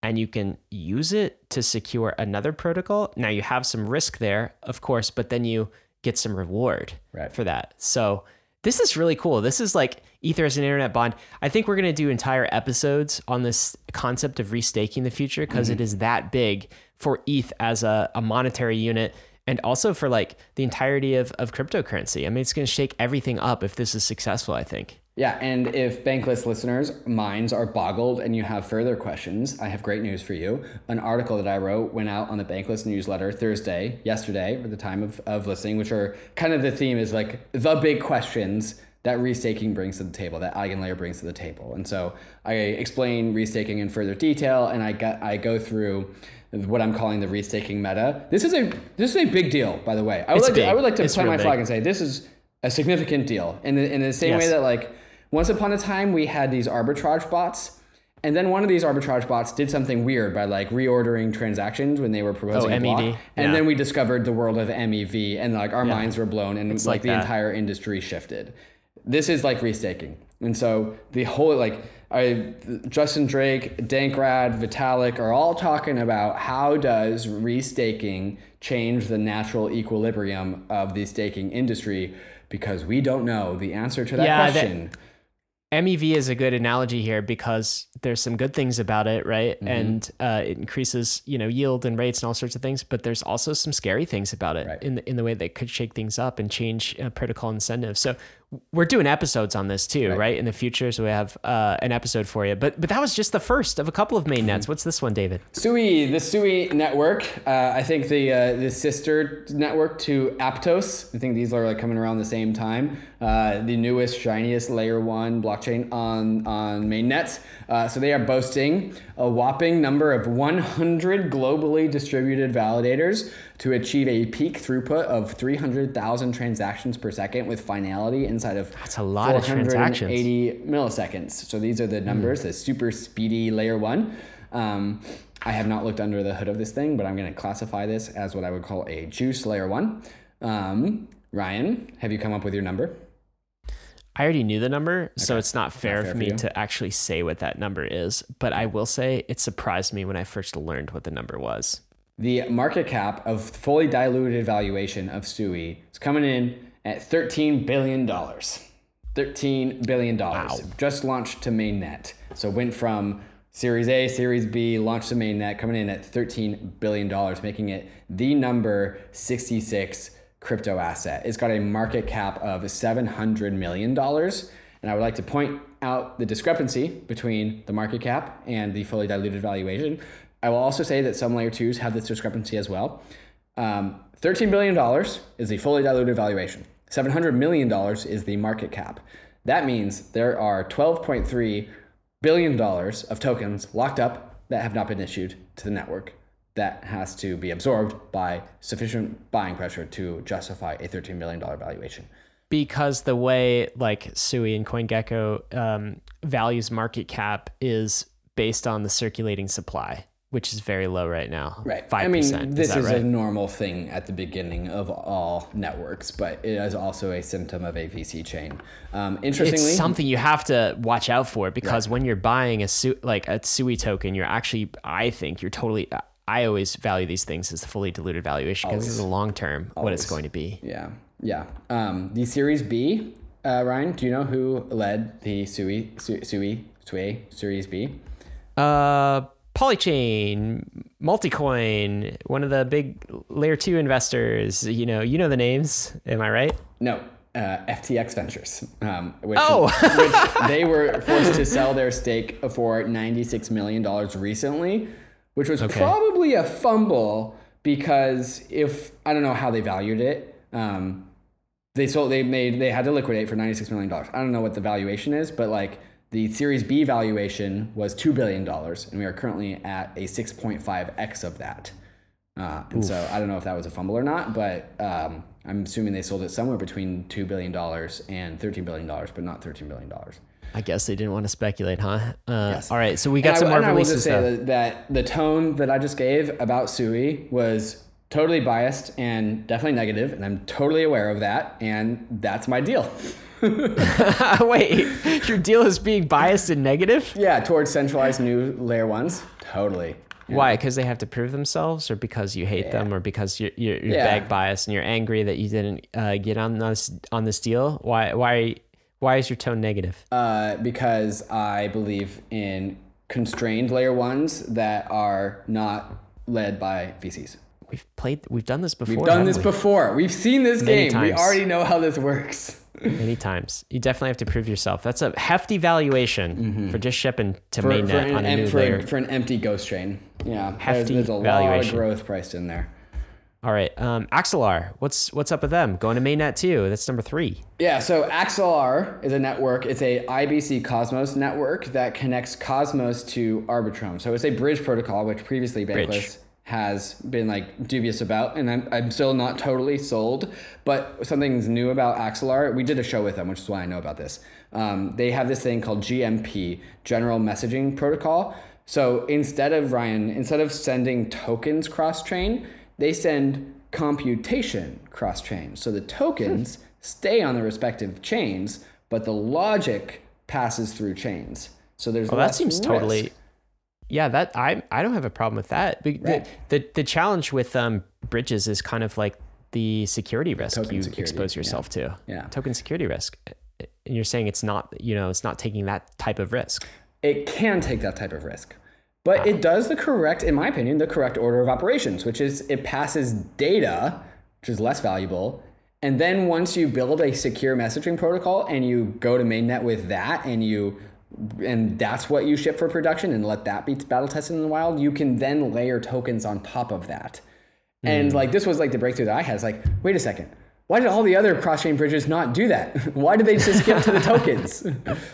and you can use it to secure another protocol. Now you have some risk there, of course, but then you get some reward Right. for that. So this is really cool. This is like Ether as an internet bond. I think we're going to do entire episodes on this concept of restaking the future because Mm-hmm. is that big for ETH as a, a monetary unit and also for like the entirety of, of cryptocurrency. I mean, it's going to shake everything up if this is successful, I think. Yeah, and if Bankless listeners' minds are boggled and you have further questions, I have great news for you. An article that I wrote went out on the Bankless newsletter Thursday, yesterday, at the time of, of listening, which are kind of the theme is like the big questions that restaking brings to the table, that Eigenlayer brings to the table. And so I explain restaking in further detail and I got I go through what I'm calling the restaking meta. This is a this is a big deal, by the way. I would It's like to, I would like to It's plant my flag big. and say this is a significant deal. In the in the same way that like once upon a time we had these arbitrage bots and then one of these arbitrage bots did something weird by like reordering transactions when they were proposing Oh, a block. MEV, and then we discovered the world of MEV and like our minds were blown and like, like the entire industry shifted. This is like restaking. And so the whole like I, Justin Drake, Dankrad, Vitalik are all talking about how does restaking change the natural equilibrium of the staking industry because we don't know the answer to that Yeah, that- question. MEV E is a good analogy here because there's some good things about it, right? Mm-hmm. And uh, it increases, you know, yield and rates and all sorts of things. But there's also some scary things about it Right. in the in the way that could shake things up and change uh, protocol incentives. So we're doing episodes on this too, right? In the future, so we have uh, an episode for you. But but that was just the first of a couple of main nets. What's this one, David? Sui, the Sui network. Uh, I think the uh, the sister network to Aptos. I think these are like coming around the same time. Uh, the newest, shiniest layer one blockchain on on mainnet. Uh, so they are boasting a whopping number of 100 globally distributed validators to achieve a peak throughput of 300,000 transactions per second with finality inside of That's a lot of transactions. 480 milliseconds. So these are the numbers, the super speedy layer one. Um, I have not looked under the hood of this thing, but I'm going to classify this as what I would call a juice layer one. Um, Ryan, have you come up with your number? I already knew the number, so it's not fair, fair for me to actually say what that number is. But I will say it surprised me when I first learned what the number was. The market cap of fully diluted valuation of Sui is coming in at $13 billion. $13 billion. Wow. Just launched to mainnet. So went from Series A, Series B, launched to mainnet, coming in at $13 billion, making it the number 66 crypto asset. It's got a market cap of $700 million. And I would like to point out the discrepancy between the market cap and the fully diluted valuation. I will also say that some layer twos have this discrepancy as well. Um, $13 billion is the fully diluted valuation. $700 million is the market cap. That means there are $12.3 billion of tokens locked up that have not been issued to the network. That has to be absorbed by sufficient buying pressure to justify a $13 billion valuation. because the way like Sui and CoinGecko um, values market cap is based on the circulating supply, which is very low right now. Right. Five I mean, this is, is, that a normal thing at the beginning of all networks, but it is also a symptom of a VC chain. Um, interestingly, it's something you have to watch out for because when you're buying a Su- like a Sui token, you're actually, I think, you're totally. I always value these things as the fully diluted valuation because this is a long term what it's going to be. Yeah, yeah. Um, the Series B, uh, Ryan, do you know who led the Sui, Sui, Sui, Sui Series B? Uh, Polychain, Multicoin, one of the big layer two investors. You know, you know the names. Am I right? No, uh, FTX Ventures, um, which, Oh. which they were forced to sell their stake for $96 million recently, which was probably a fumble because if, I don't know how they valued it. Um, they sold, they made, they had to liquidate for $96 million. I don't know what the valuation is, but like the Series B valuation was $2 billion, and we are currently at a 6.5x of that. Uh, and so I don't know if that was a fumble or not, but um, I'm assuming they sold it somewhere between $2 billion and $13 billion, but not $13 billion. I guess they didn't want to speculate, huh? Uh, Yes. All right, so we And got I- some more and I will releases. just say that the tone that I just gave about Sui was totally biased and definitely negative, and I'm totally aware of that, and that's my deal. Wait, your deal is being biased and negative? yeah, towards centralized new layer ones, totally. Why? Because they have to prove themselves, or because you hate them, or because you're you're, you're Yeah. bag biased and you're angry that you didn't uh, get on this on this deal? Why why why is your tone negative? uh, because I believe in constrained layer ones that are not led by VCs. We've played, we've done this before. We've done this we? before. We've seen this Many game. We already know how this works. Many times. You definitely have to prove yourself. That's a hefty valuation for just shipping to Mm-hmm. For, mainnet for, an, on a new for, layer. for an empty ghost train. Yeah. There's, Hefty there's a lot of growth priced in there. All right, um, Axelar, what's what's up with them? Going to mainnet too. That's number three. Yeah, so Axelar is a network. It's a IBC Cosmos network that connects Cosmos to Arbitrum. So it's a bridge protocol, which previously Bankless has been like dubious about, and I'm, I'm still not totally sold. But something's new about Axelar. We did a show with them, which is why I know about this. Um, they have this thing called GMP, General Messaging Protocol. So instead of Ryan, instead of sending tokens cross chain, they send computation cross chain. So the tokens stay on the respective chains, but the logic passes through chains. So there's Well, that seems risk. totally. Yeah, that I I don't have a problem with that. The- Right. The, the challenge with um bridges is kind of like the security risk Token you security, expose yeah. yourself to. Yeah. Token security risk. And you're saying it's not, you know, it's not taking that type of risk. It can take that type of risk. But it does the correct, in my opinion, the correct order of operations, which is it passes data, which is less valuable, And then once you build a secure messaging protocol and you go to mainnet with that and you and that's what you ship for production and let that be battle tested in the wild, you can then layer tokens on top of that. And like this was like the breakthrough that I had. It's like, wait a second. Why did all the other cross-chain bridges not do that? Why did they just skip to the tokens?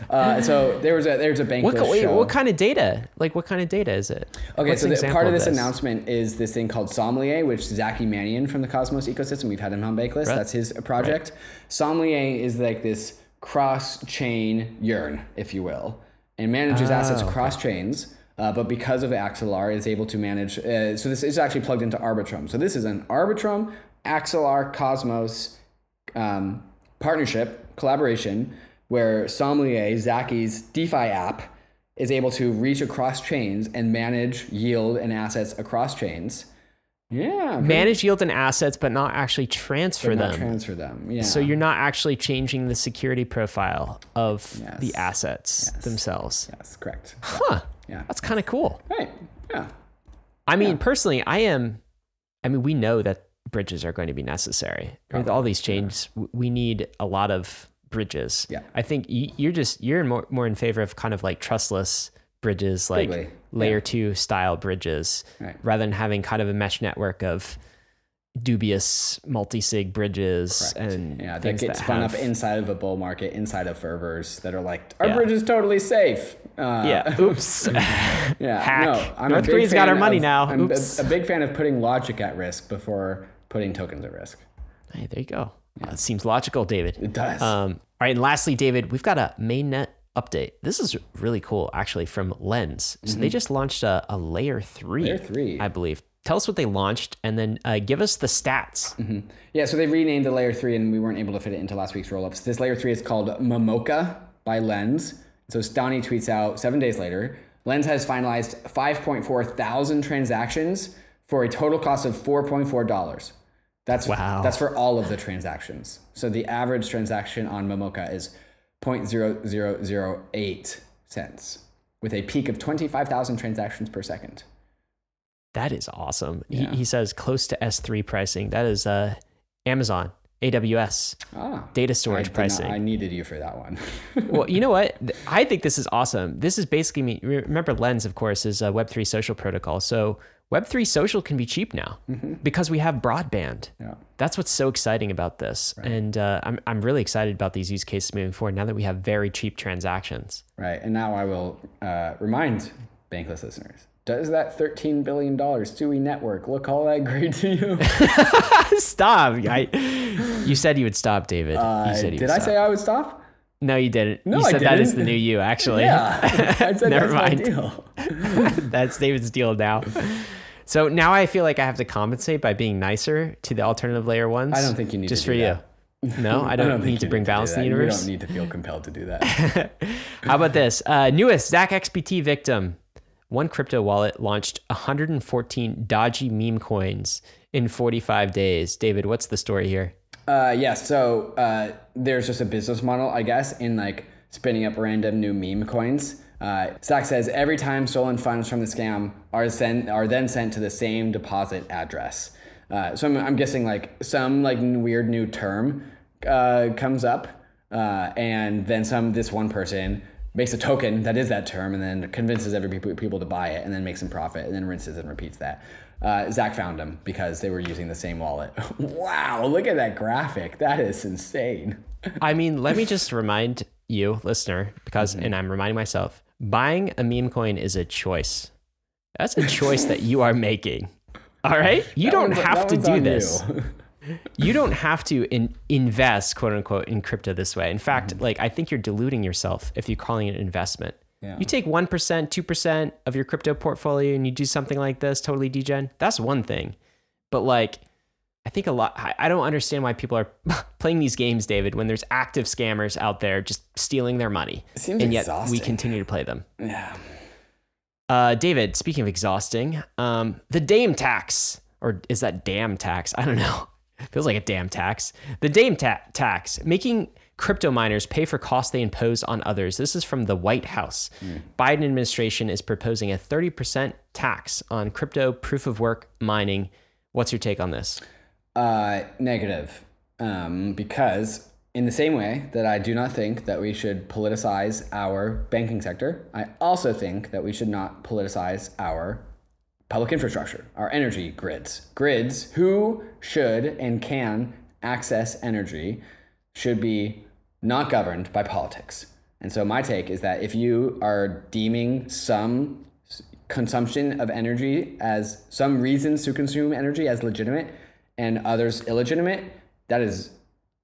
Uh, so there was a there's a bank What, wait, what kind of data? Like, what kind of data is it? Okay, What's so the, part of this, this? announcement is this thing called Sommelier, which Zaki Manian from the Cosmos ecosystem, we've had him on Bankless. Right. That's his project. Sommelier is like this cross-chain yearn, if you will, and manages assets Oh, okay. across chains. Uh, but because of Axelar, is able to manage. Uh, so this is actually plugged into Arbitrum. So this is an Arbitrum, Axelar, Cosmos um, partnership collaboration where Sommelier, Zaki's DeFi app, is able to reach across chains and manage yield and assets across chains. Yeah, Manage yield and assets, but not actually transfer but not them. transfer them. Yeah. So you're not actually changing the security profile of the Yes. assets themselves. yes, correct. Huh. Yeah. That's kind of cool. Right. Yeah. I mean, personally, I am. I mean, we know that bridges are going to be necessary. With all these chains, w we need a lot of bridges. Yeah. I think you're just you're more more in favor of kind of like trustless bridges, like layer Yeah. two style bridges, Right. rather than having kind of a mesh network of dubious multi-sig bridges Correct. and yeah, that get spun have, up inside of a bull market, inside of fervors that are like, our Yeah. bridge is totally safe. Uh, Yeah. Oops. Yeah. No, I'm North Korea's got our money of- now. I'm a- Oops. a big fan of putting logic at risk before putting tokens at risk. Hey, there you go. Uh, seems logical, David. It does. Um, all right, and lastly, David, we've got a mainnet update. This is really cool, actually, from Lens. So they just launched a, a layer three, Mm-hmm. Layer three. I believe. Tell us what they launched, and then uh, give us the stats. Mm-hmm. Yeah, so they renamed the layer three, and we weren't able to fit it into last week's rollups. This layer three is called Momoka by Lens. So Stani tweets out seven days later. Lens has finalized 5.4 thousand transactions for a total cost of 4.4 dollars. That's Wow. That's for all of the transactions. So the average transaction on Momoka is 0.0008 cents, with a peak of 25,000 transactions per second. That is awesome. Yeah. He, he says close to S3 pricing. That is uh, Amazon, AWS, Ah, data I, storage not- pricing. I needed you for that one. well, you know what? I think this is awesome. This is basically me. Remember, Lens, of course, is a Web3 social protocol. So Web3 social can be cheap now because we have broadband. yeah. That's what's so exciting about this. And uh, I'm, I'm really excited about these use cases moving forward now that we have very cheap transactions. Right. And now I will uh, remind Bankless listeners does that $13 billion SUI network look all that great to you? stop. I, you said you would stop, David. Uh, you said you did I stop. say I would stop? No, you didn't. No, you I said that is the new you, actually. Yeah. I said Never that's mind. my deal. That's David's deal now. So now I feel like I have to compensate by being nicer to the alternative layer ones. I don't think you need just to for you. that. No, I don't, think need to bring need balance in the universe. You don't need to feel compelled to do that. How about this? Uh, newest Zach XBT victim. One crypto wallet launched 114 dodgy meme coins in 45 days. David, what's the story here? Uh, yeah, so uh, there's just a business model, I guess, in like spinning up random new meme coins. Uh, Zach says every time stolen funds from the scam are sent are then sent to the same deposit address. Uh, so I'm, I'm guessing like some like weird new term uh, comes up, uh, and then some this one person makes a token that is that term, and then convinces every people, people to buy it, and then makes some profit, and then rinses and repeats that. Uh, Zach found them because they were using the same wallet. wow, look at that graphic. That is insane. I mean, let me just remind you, listener, because, Mm-hmm. and I'm reminding myself, buying a meme coin is a choice. That's a choice that you are making. All right? You That don't have to do this. you. you don't have to in, invest quote unquote in crypto this way in fact Mm-hmm. like i think you're deluding yourself if you're calling it an investment Yeah. you take 1% 2% of your crypto portfolio and you do something like this totally degen that's one thing but like i think a lot i, don't understand why people are playing these games david when there's active scammers out there just stealing their money seems and yet exhausting. we continue to play them Yeah. uh, David, speaking of exhausting, um, the Dame tax, or is that damn tax? I don't know. Feels like a damn tax. The Dame ta- tax, making crypto miners pay for costs they impose on others. This is from the White House. Biden administration is proposing a 30% tax on crypto proof of work mining. What's your take on this? Uh, negative. um, because in the same way that I do not think that we should politicize our banking sector, I also think that we should not politicize our public infrastructure, our energy grids. Grids who should and can access energy should be not governed by politics. And so my take is that if you are deeming some consumption of energy as some reasons to consume energy as legitimate and others illegitimate, that is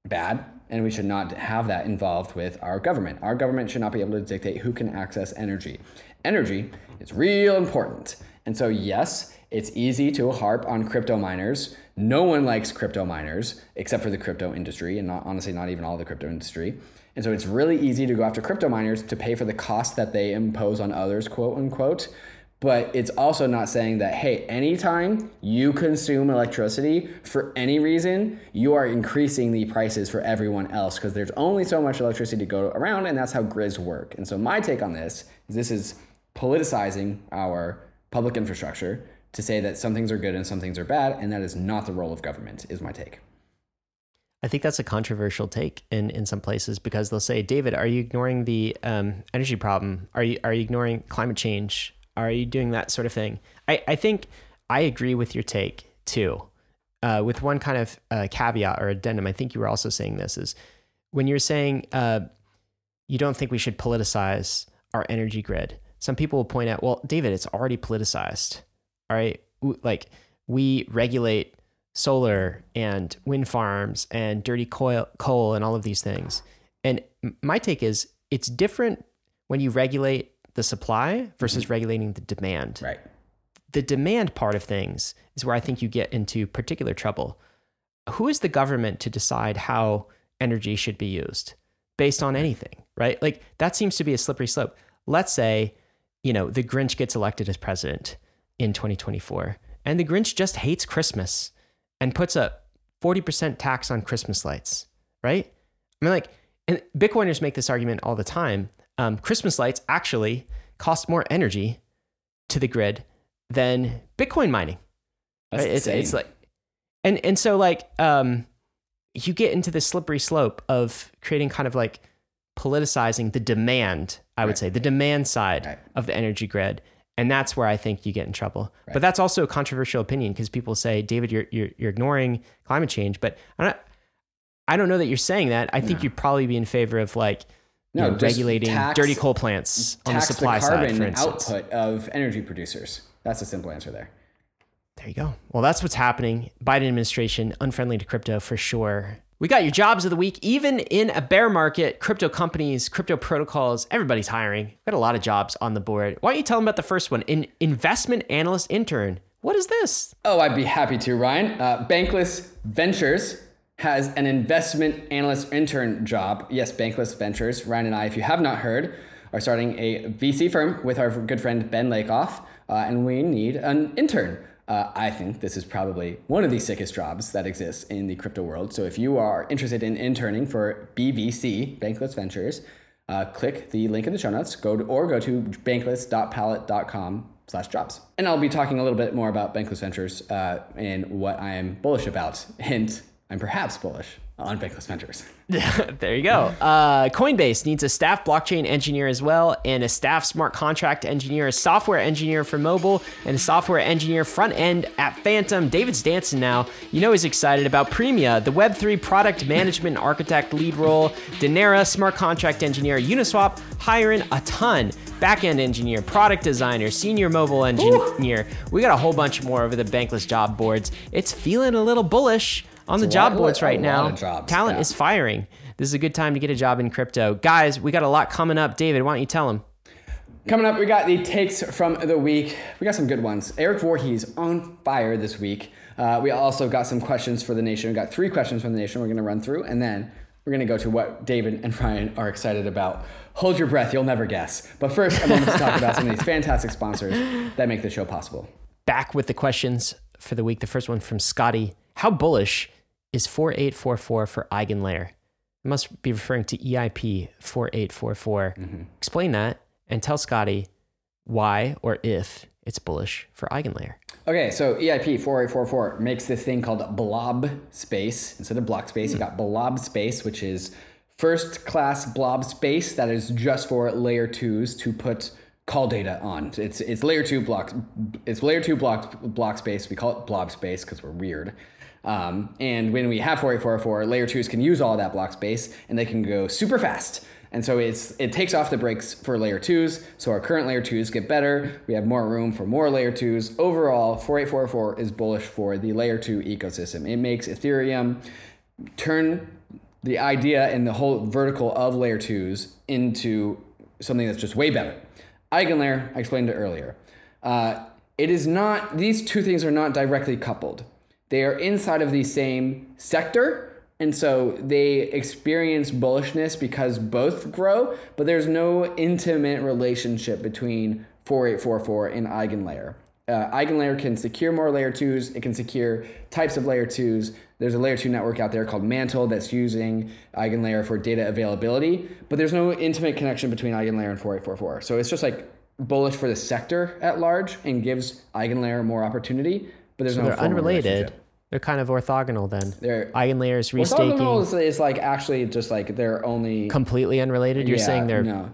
bad. And we should not have that involved with our government. Our government should not be able to dictate who can access energy. Energy is real important. And so, yes, it's easy to harp on crypto miners. No one likes crypto miners except for the crypto industry, and not, honestly, not even all the crypto industry. And so, it's really easy to go after crypto miners to pay for the cost that they impose on others, quote unquote but it's also not saying that hey anytime you consume electricity for any reason you are increasing the prices for everyone else because there's only so much electricity to go around and that's how grids work and so my take on this is this is politicizing our public infrastructure to say that some things are good and some things are bad and that is not the role of government is my take I think that's a controversial take in, in some places because they'll say, David, are you ignoring the um, energy problem? Are you are you ignoring climate change? Are you doing that sort of thing? I, I think I agree with your take too. Uh, with one kind of uh, caveat or addendum, I think you were also saying this is when you're saying uh, you don't think we should politicize our energy grid. Some people will point out, well, David, it's already politicized. All right, like we regulate solar and wind farms and dirty coal, coal and all of these things. And my take is it's different when you regulate the supply versus mm-hmm. regulating the demand. Right. The demand part of things is where I think you get into particular trouble. Who is the government to decide how energy should be used based on anything, right? Like that seems to be a slippery slope. Let's say, you know, the Grinch gets elected as president in 2024 and the Grinch just hates Christmas and puts a 40% tax on Christmas lights, right? I mean, like, and Bitcoiners make this argument all the time um, Christmas lights actually cost more energy to the grid than Bitcoin mining. That's right? It's, it's like, and and so like um, you get into the slippery slope of creating kind of like politicizing the demand. I would right. say the demand side right. of the energy grid, and that's where I think you get in trouble. But that's also a controversial opinion because people say, David, you're, you're you're ignoring climate change. But I don't I don't know that you're saying that. I think no. you'd probably be in favor of like know, regulating tax, dirty coal plants on the supply the carbon side, for output of energy producers. That's a simple answer there. There you go. Well, that's what's happening. Biden administration unfriendly to crypto for sure. We got your jobs of the week. Even in a bear market, crypto companies, crypto protocols, everybody's hiring. We Got a lot of jobs on the board. Why don't you tell them about the first one? An investment analyst intern. What is this? Oh, I'd be happy to, Ryan. Uh, Bankless Ventures has an investment analyst intern job. Yes, Bankless Ventures. Ryan and I, if you have not heard, are starting a VC firm with our good friend Ben Lakoff, uh, and we need an intern. Uh, I think this is probably one of the sickest jobs that exists in the crypto world. So if you are interested in interning for BVC, Bankless Ventures, uh, click the link in the show notes, go to, or go to bankless.pallet.com slash jobs. And I'll be talking a little bit more about Bankless Ventures uh, and what I am bullish about. Hint, I'm perhaps bullish on Bankless Ventures. there you go. Uh, Coinbase needs a staff blockchain engineer as well, and a staff smart contract engineer, a software engineer for mobile, and a software engineer front end at Phantom. David's dancing now. You know he's excited about Premia, the Web3 product management architect lead role, Denera, smart contract engineer, Uniswap, hiring a ton. Backend engineer, product designer, senior mobile engineer. Ooh. We got a whole bunch more over the Bankless job boards. It's feeling a little bullish on the job lot, boards right now. Jobs, talent yeah. is firing. This is a good time to get a job in crypto. Guys, we got a lot coming up. David, why don't you tell them? Coming up, we got the takes from the week. We got some good ones. Erik Voorhees on fire this week. Uh, we also got some questions for the nation. We got three questions from the nation we're going to run through, and then we're going to go to what David and Ryan are excited about. Hold your breath, you'll never guess. But first, I want to talk about some of these fantastic sponsors that make the show possible. Back with the questions for the week. The first one from Scotty. How bullish is 4844 for eigenlayer. It must be referring to EIP 4844. Mm-hmm. Explain that and tell Scotty why or if it's bullish for Eigenlayer. Okay, so EIP 4844 makes this thing called blob space. Instead of block space, you got blob space, which is first class blob space that is just for layer twos to put call data on. It's it's layer two block it's layer two block block space. We call it blob space because we're weird. Um, and when we have 4844, layer twos can use all that block space and they can go super fast. And so it's it takes off the brakes for layer twos. So our current layer twos get better. We have more room for more layer twos. Overall, 4844 is bullish for the layer two ecosystem. It makes Ethereum turn the idea and the whole vertical of layer twos into something that's just way better. Eigenlayer, I explained it earlier. Uh, it is not; these two things are not directly coupled. They are inside of the same sector, and so they experience bullishness because both grow, but there's no intimate relationship between 4844 and Eigenlayer. Uh, Eigenlayer can secure more layer twos. It can secure types of layer twos. There's a layer two network out there called Mantle that's using Eigenlayer for data availability, but there's no intimate connection between Eigenlayer and 4844. So it's just like bullish for the sector at large and gives Eigenlayer more opportunity, but there's no They're unrelated. They're kind of orthogonal then. They're Eigenlayer is orthogonal restaking. is, is like actually just like they're only Completely unrelated. You're Yeah, saying they're no.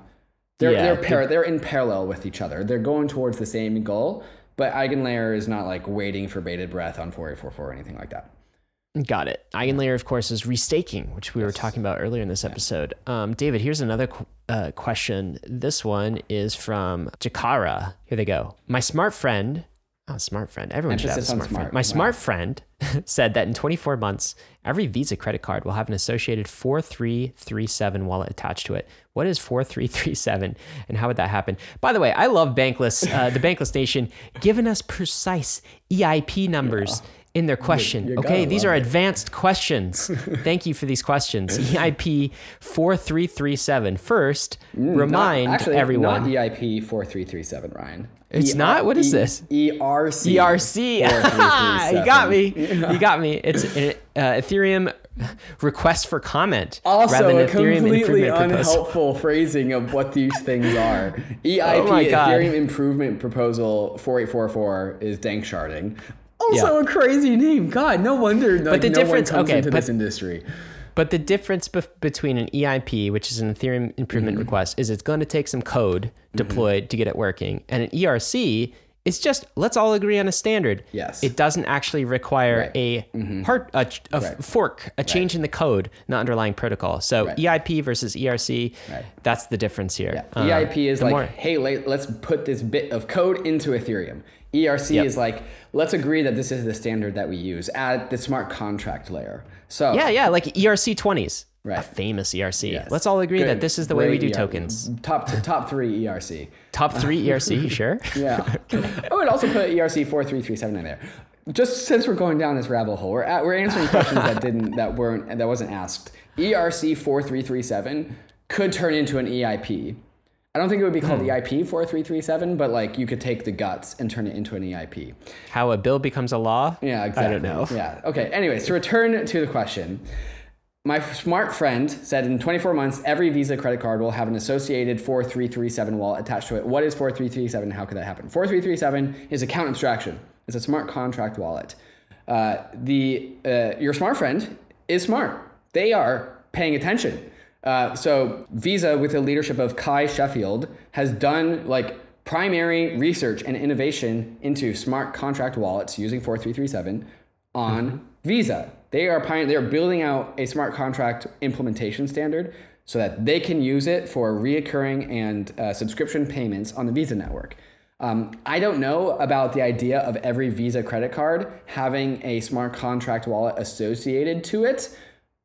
They're Yeah, they're par- they're in parallel with each other. They're going towards the same goal, but Eigenlayer is not like waiting for bated breath on 4844 or anything like that. Got it. Eigenlayer, of course, is restaking, which we were talking about earlier in this episode. Um, David, here's another qu- uh, question. This one is from Jakara. Here they go. My smart friend, oh, smart friend. Everyone should have a Emphasis on smart, friend. My Wow. smart friend said that in 24 months, every Visa credit card will have an associated 4337 wallet attached to it. What is 4337 and how would that happen? By the way, I love Bankless, uh, the Bankless Nation, giving us precise EIP numbers in their question. you okay, these are it. advanced questions. Thank you for these questions. EIP 4337. First, remind Not- actually, everyone. Not EIP 4337, Ryan. It's not? What is this? ERC. ERC. you got me. You got me. It's an uh, Ethereum request for comment Also, rather a Ethereum completely improvement proposal. unhelpful phrasing of what these things are. EIP, Oh my God. Ethereum Improvement Proposal 4844, is dank sharding. Also, Yeah. a crazy name. God, no wonder like, the no difference- one comes okay, into but- this industry. But the difference bef- between an EIP, which is an Ethereum improvement Mm-hmm. request, is it's going to take some code deployed to get it working, and an ERC is just let's all agree on a standard. Yes. It doesn't actually require Right. Mm-hmm. a part a, a Right. fork, a change in the code, not underlying protocol. So Right. EIP versus ERC, Right. that's the difference here. Yeah. Um, EIP is like, more- hey, let's put this bit of code into Ethereum. ERC Yep. is like, let's agree that this is the standard that we use at the smart contract layer. So yeah, yeah, like ERC twenties. A Right. famous ERC. Yes. Let's all agree Good. that this is the way we do ERC. tokens. Top top three ERC. Top three ERC, sure. Yeah. I would also put ERC four three three seven in there. Just since we're going down this rabbit hole, we're at, we're answering questions that didn't that weren't that wasn't asked. ERC four three three seven could turn into an EIP. I don't think it would be called Hmm. EIP four three three seven, but like you could take the guts and turn it into an EIP. How a bill becomes a law? Yeah, exactly. I don't know. Yeah. Okay. Anyways, to return to the question, my smart friend said in 24 months, every Visa credit card will have an associated 4337 wallet attached to it. What is 4337? How could that happen? 4337 is account abstraction. It's a smart contract wallet. Uh, the uh, your smart friend is smart. They are paying attention. Uh, so Visa, with the leadership of Cuy Sheffield, has done like primary research and innovation into smart contract wallets using 4337 on Visa. They are pioneer, they are building out a smart contract implementation standard so that they can use it for reoccurring and uh, subscription payments on the Visa network. Um, I don't know about the idea of every Visa credit card having a smart contract wallet associated to it,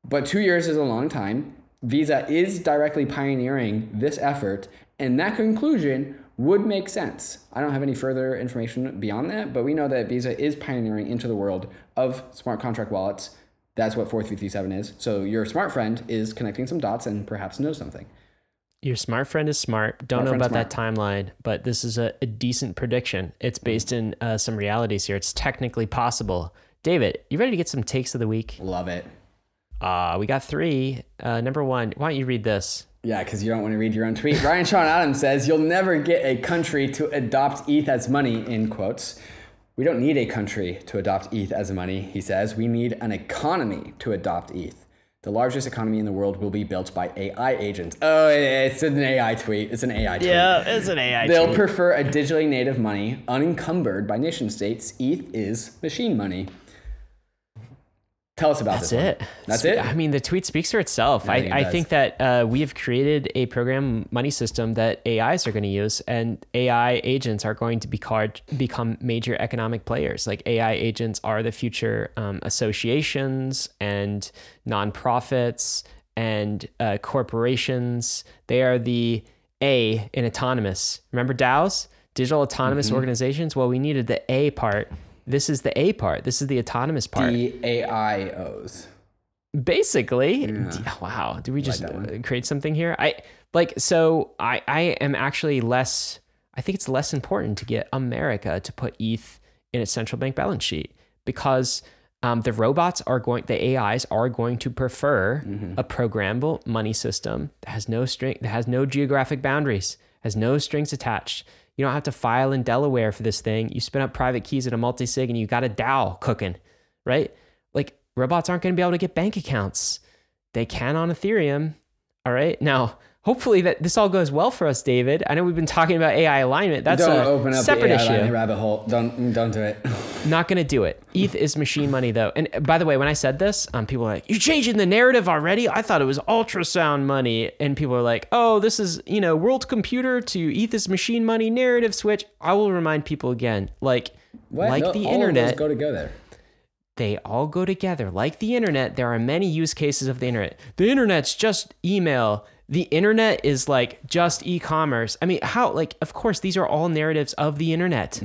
but two years is a long time. Visa is directly pioneering this effort, and that conclusion would make sense. I don't have any further information beyond that, but we know that Visa is pioneering into the world of smart contract wallets. That's what 4337 is. So your smart friend is connecting some dots and perhaps knows something. Your smart friend is smart. Don't Smart know about that timeline, but this is a, a decent prediction. It's based in uh, some realities here. It's technically possible. David, you ready to get some takes of the week? Love it. Uh, we got three. Uh, number one, why don't you read this? Yeah, because you don't want to read your own tweet. Ryan Sean Adams says, You'll never get a country to adopt ETH as money, in quotes. We don't need a country to adopt ETH as money, he says. We need an economy to adopt ETH. The largest economy in the world will be built by AI agents. Oh, it's an AI tweet. It's an AI tweet. Yeah, it's an AI. They'll prefer a digitally native money unencumbered by nation states. ETH is machine money. Tell us about That's this. one. it. That's it. I mean, the tweet speaks for itself. I I, think it I think that uh, we have created a program money system that AIs are going to use, and AI agents are going to be called, become major economic players. Like AI agents are the future um, associations and nonprofits and uh, corporations. They are the A in autonomous. Remember DAOs, digital autonomous Mm-hmm. organizations? Well, we needed the A part. This is the A part. This is the autonomous part. The AIOs. basically d- wow did we just one. uh, create something here i like so i i am actually less i think it's less important to get america to put eth in its central bank balance sheet because um, the robots are going the ais are going to prefer a programmable money system that has no string that has no geographic boundaries has no strings attached you don't have to file in delaware for this thing you spin up private keys at a multi-sig and you got a dao cooking right like robots aren't going to be able to get bank accounts. They can on Ethereum. All right. Now, hopefully that this all goes well for us, David. I know we've been talking about AI alignment. That's don't a open up separate the AI issue. rabbit hole. Don't don't do it. Not going to do it. ETH is machine money, though. And by the way, when I said this, um, people are like, "You're changing the narrative already." I thought it was ultrasound money, and people are like, "Oh, this is you know world computer to ETH is machine money narrative switch." I will remind people again, like What? like No, the all of those internet, go together. they all go together. Like the internet, there are many use cases of the internet. The internet's just email. The internet is like just e-commerce. I mean, how like of course these are all narratives of the internet.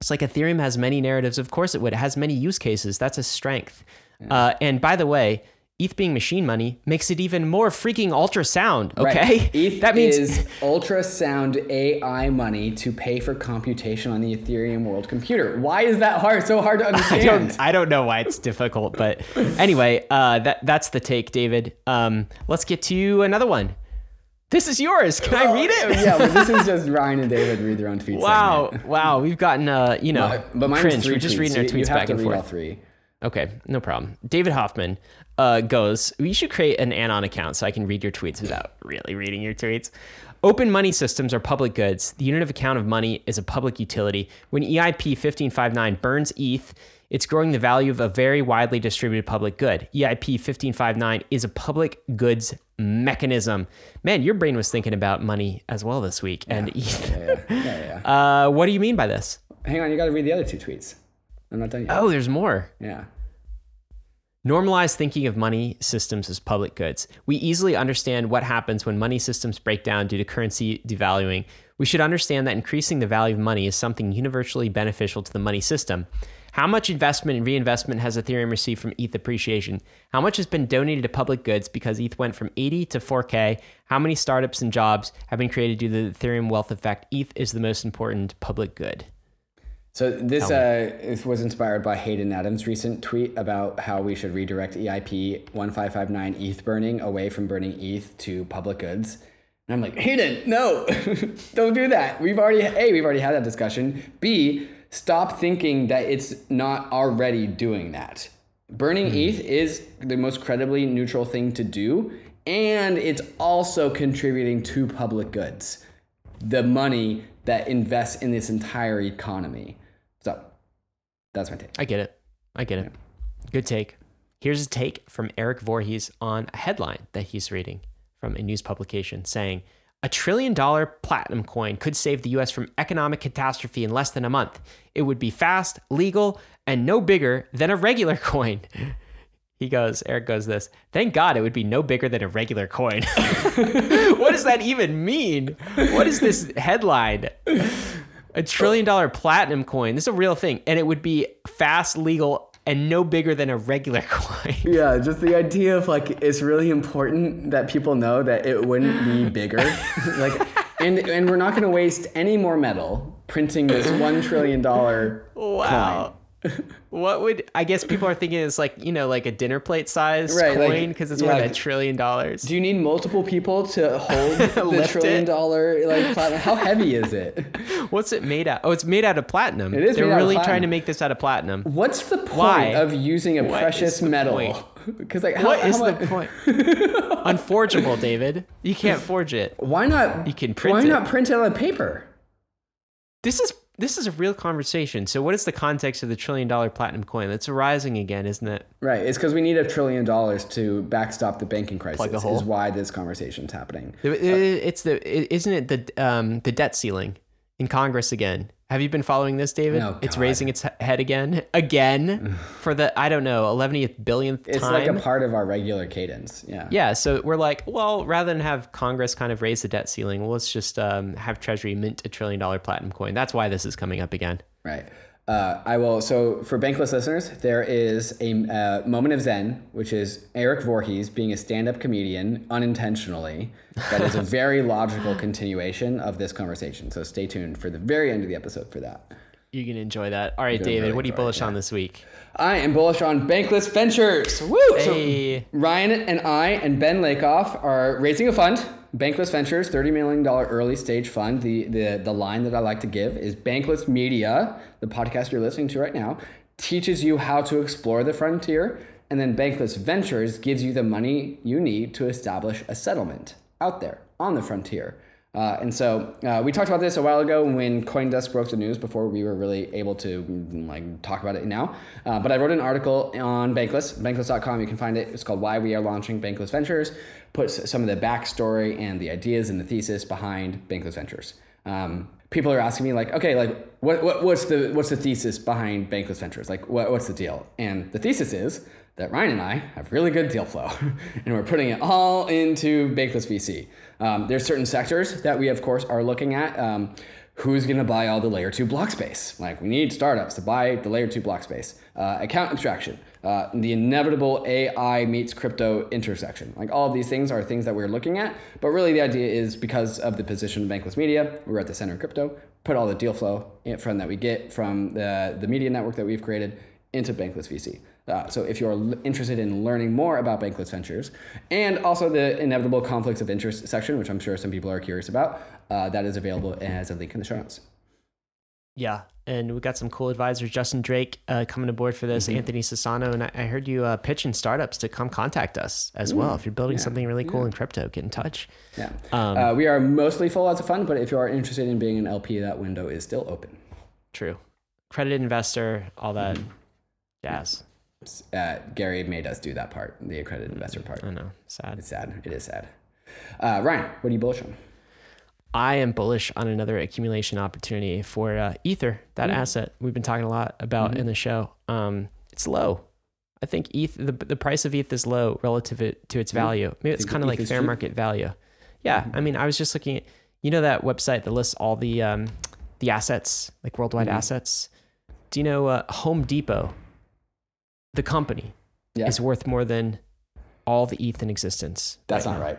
It's like Ethereum has many narratives. Of course it would. It has many use cases. That's a strength. Uh, and by the way, ETH being machine money makes it even more freaking ultrasound. Okay, Right. ETH that means is ultrasound AI money to pay for computation on the Ethereum world computer. Why is that hard? So hard to understand. I don't, I don't know why it's difficult, but anyway, uh, that that's the take, David. Um, let's get to another one. This is yours. Can I read it? yeah, but this is just Ryan and David read their own tweets. Wow, wow, we've gotten uh, you know, But mine's cringe. three We're just tweets, reading our tweets you back and forth. three. Okay, no problem. David Hoffman uh, goes, We should create an Anon account so I can read your tweets without really reading your tweets. Open money systems are public goods. The unit of account of money is a public utility. When EIP 1559 burns ETH, it's growing the value of a very widely distributed public good. EIP 1559 is a public goods mechanism. Man, your brain was thinking about money as well this week. And ETH. Yeah, yeah, yeah. yeah. Uh, what do you mean by this? Hang on, you got to read the other two tweets. I'm not done yet. Oh, there's more. Yeah. Normalize thinking of money systems as public goods. We easily understand what happens when money systems break down due to currency devaluing. We should understand that increasing the value of money is something universally beneficial to the money system. How much investment and reinvestment has Ethereum received from ETH appreciation? How much has been donated to public goods because ETH went from 80 to 4K? How many startups and jobs have been created due to the Ethereum wealth effect? ETH is the most important public good. So this uh, this was inspired by Hayden Adams' recent tweet about how we should redirect EIP 1559 ETH burning away from burning ETH to public goods. And I'm like, Hayden, no, don't do that. We've already A, we've already had that discussion. B, stop thinking that it's not already doing that. Burning ETH is the most credibly neutral thing to do, and it's also contributing to public goods. The money that invests in this entire economy. That's my take. I get it. I get it. Good take. Here's a take from Erik Voorhees on a headline that he's reading from a news publication saying a trillion dollar platinum coin could save the US from economic catastrophe in less than a month. It would be fast, legal, and no bigger than a regular coin. He goes, Erik goes this. Thank God it would be no bigger than a regular coin. what does that even mean? What is this headline? A trillion dollar platinum coin. This is a real thing. And it would be fast, legal, and no bigger than a regular coin. Yeah, just the idea of like it's really important that people know that it wouldn't be bigger. like and and we're not gonna waste any more metal printing this one trillion dollar Wow. What would I guess people are thinking it's like you know like a dinner plate size Right, coin because it's yeah, worth a trillion dollars. Do you need multiple people to hold the trillion it. dollar like platinum? How heavy is it? What's it made out? Oh, it's made out of platinum. It is They're made out of really trying to make this out of platinum. What's the point Why? of using a What precious metal? point? Because like, how, What how is mu- the point? Unforgeable, David. You can't forge it. Why not? You can print Why it. not print it on paper? This is this is a real conversation. So, what is the context of the trillion dollar platinum coin? That's rising again, isn't it? Right. It's because we need a trillion dollars to backstop the banking crisis. Plug a hole. Is why this conversation is happening. It- it- It's the it- isn't it the um the debt ceiling in Congress again? Have you been following this, David? Oh, it's raising its head again, again for the I don't know, 11th billionth It's time. like a part of our regular cadence. Yeah. yeah, so we're like, well, rather than have Congress kind of raise the debt ceiling, well, let's just um, have Treasury mint a trillion dollar platinum coin. That's why this is coming up again. Right. Uh, I will. So for Bankless listeners, there is a uh, moment of zen, which is Erik Voorhees being a stand-up comedian unintentionally. That is a very logical continuation of this conversation. So stay tuned for the very end of the episode for that. You can enjoy that. All right, David, really what are you enjoy it, bullish on this week? I am bullish on Bankless Ventures. Woo! Hey. So Ryan and I and Ben Lakoff are raising a fund. Bankless Ventures, $30 million early stage fund. The, the, the line that I like to give is Bankless Media, the podcast you're listening to right now, teaches you how to explore the frontier. And then Bankless Ventures gives you the money you need to establish a settlement out there on the frontier. Uh, and so uh, we talked about this a while ago when CoinDesk broke the news before we were really able to like talk about it now. Uh, but I wrote an article on Bankless, bankless.com. You can find it. It's called "Why We Are Launching Bankless Ventures." Puts some of the backstory and the ideas and the thesis behind Bankless Ventures. Um, people are asking me like, okay, like what, what what's the what's the thesis behind Bankless Ventures? Like what, what's the deal? And the thesis is that Ryan and I have really good deal flow, and we're putting it all into Bankless VC. Um, there's certain sectors that we, of course, are looking at. Um, who's going to buy all the layer two block space? Like, we need startups to buy the layer two block space. Uh, account abstraction, uh, the inevitable AI meets crypto intersection. Like, all of these things are things that we're looking at. But really, the idea is because of the position of Bankless Media, we're at the center of crypto, put all the deal flow from that we get from the, the media network that we've created into Bankless VC. Uh, so if you're l- interested in learning more about Bankless Ventures and also the inevitable conflicts of interest section, which I'm sure some people are curious about, uh, that is available as a link in the show notes. Yeah, and we got some cool advisors. Justin Drake uh, coming aboard for this. Anthony Sassano, and I, I heard you uh, pitching startups to come contact us as well. If you're building something really cool in crypto, get in touch. Yeah. Um, uh, we are mostly full as of fun, but if you are interested in being an LP, that window is still open. True, credit investor, all that jazz. Uh, Gary made us do that part, the accredited investor part. I know, sad. It's sad. It is sad. Uh, Ryan, what are you bullish on? I am bullish on another accumulation opportunity for uh, Ether, that asset we've been talking a lot about in the show. Um, it's low. I think ETH, the, the price of ETH is low relative to its value. Maybe it's kind of like fair cheap? market value. Yeah, I mean, I was just looking at, you know, that website that lists all the um, the assets, like worldwide assets. Do you know uh, Home Depot, the company, Yeah. is worth more than all the ETH in existence? That's right not now? right.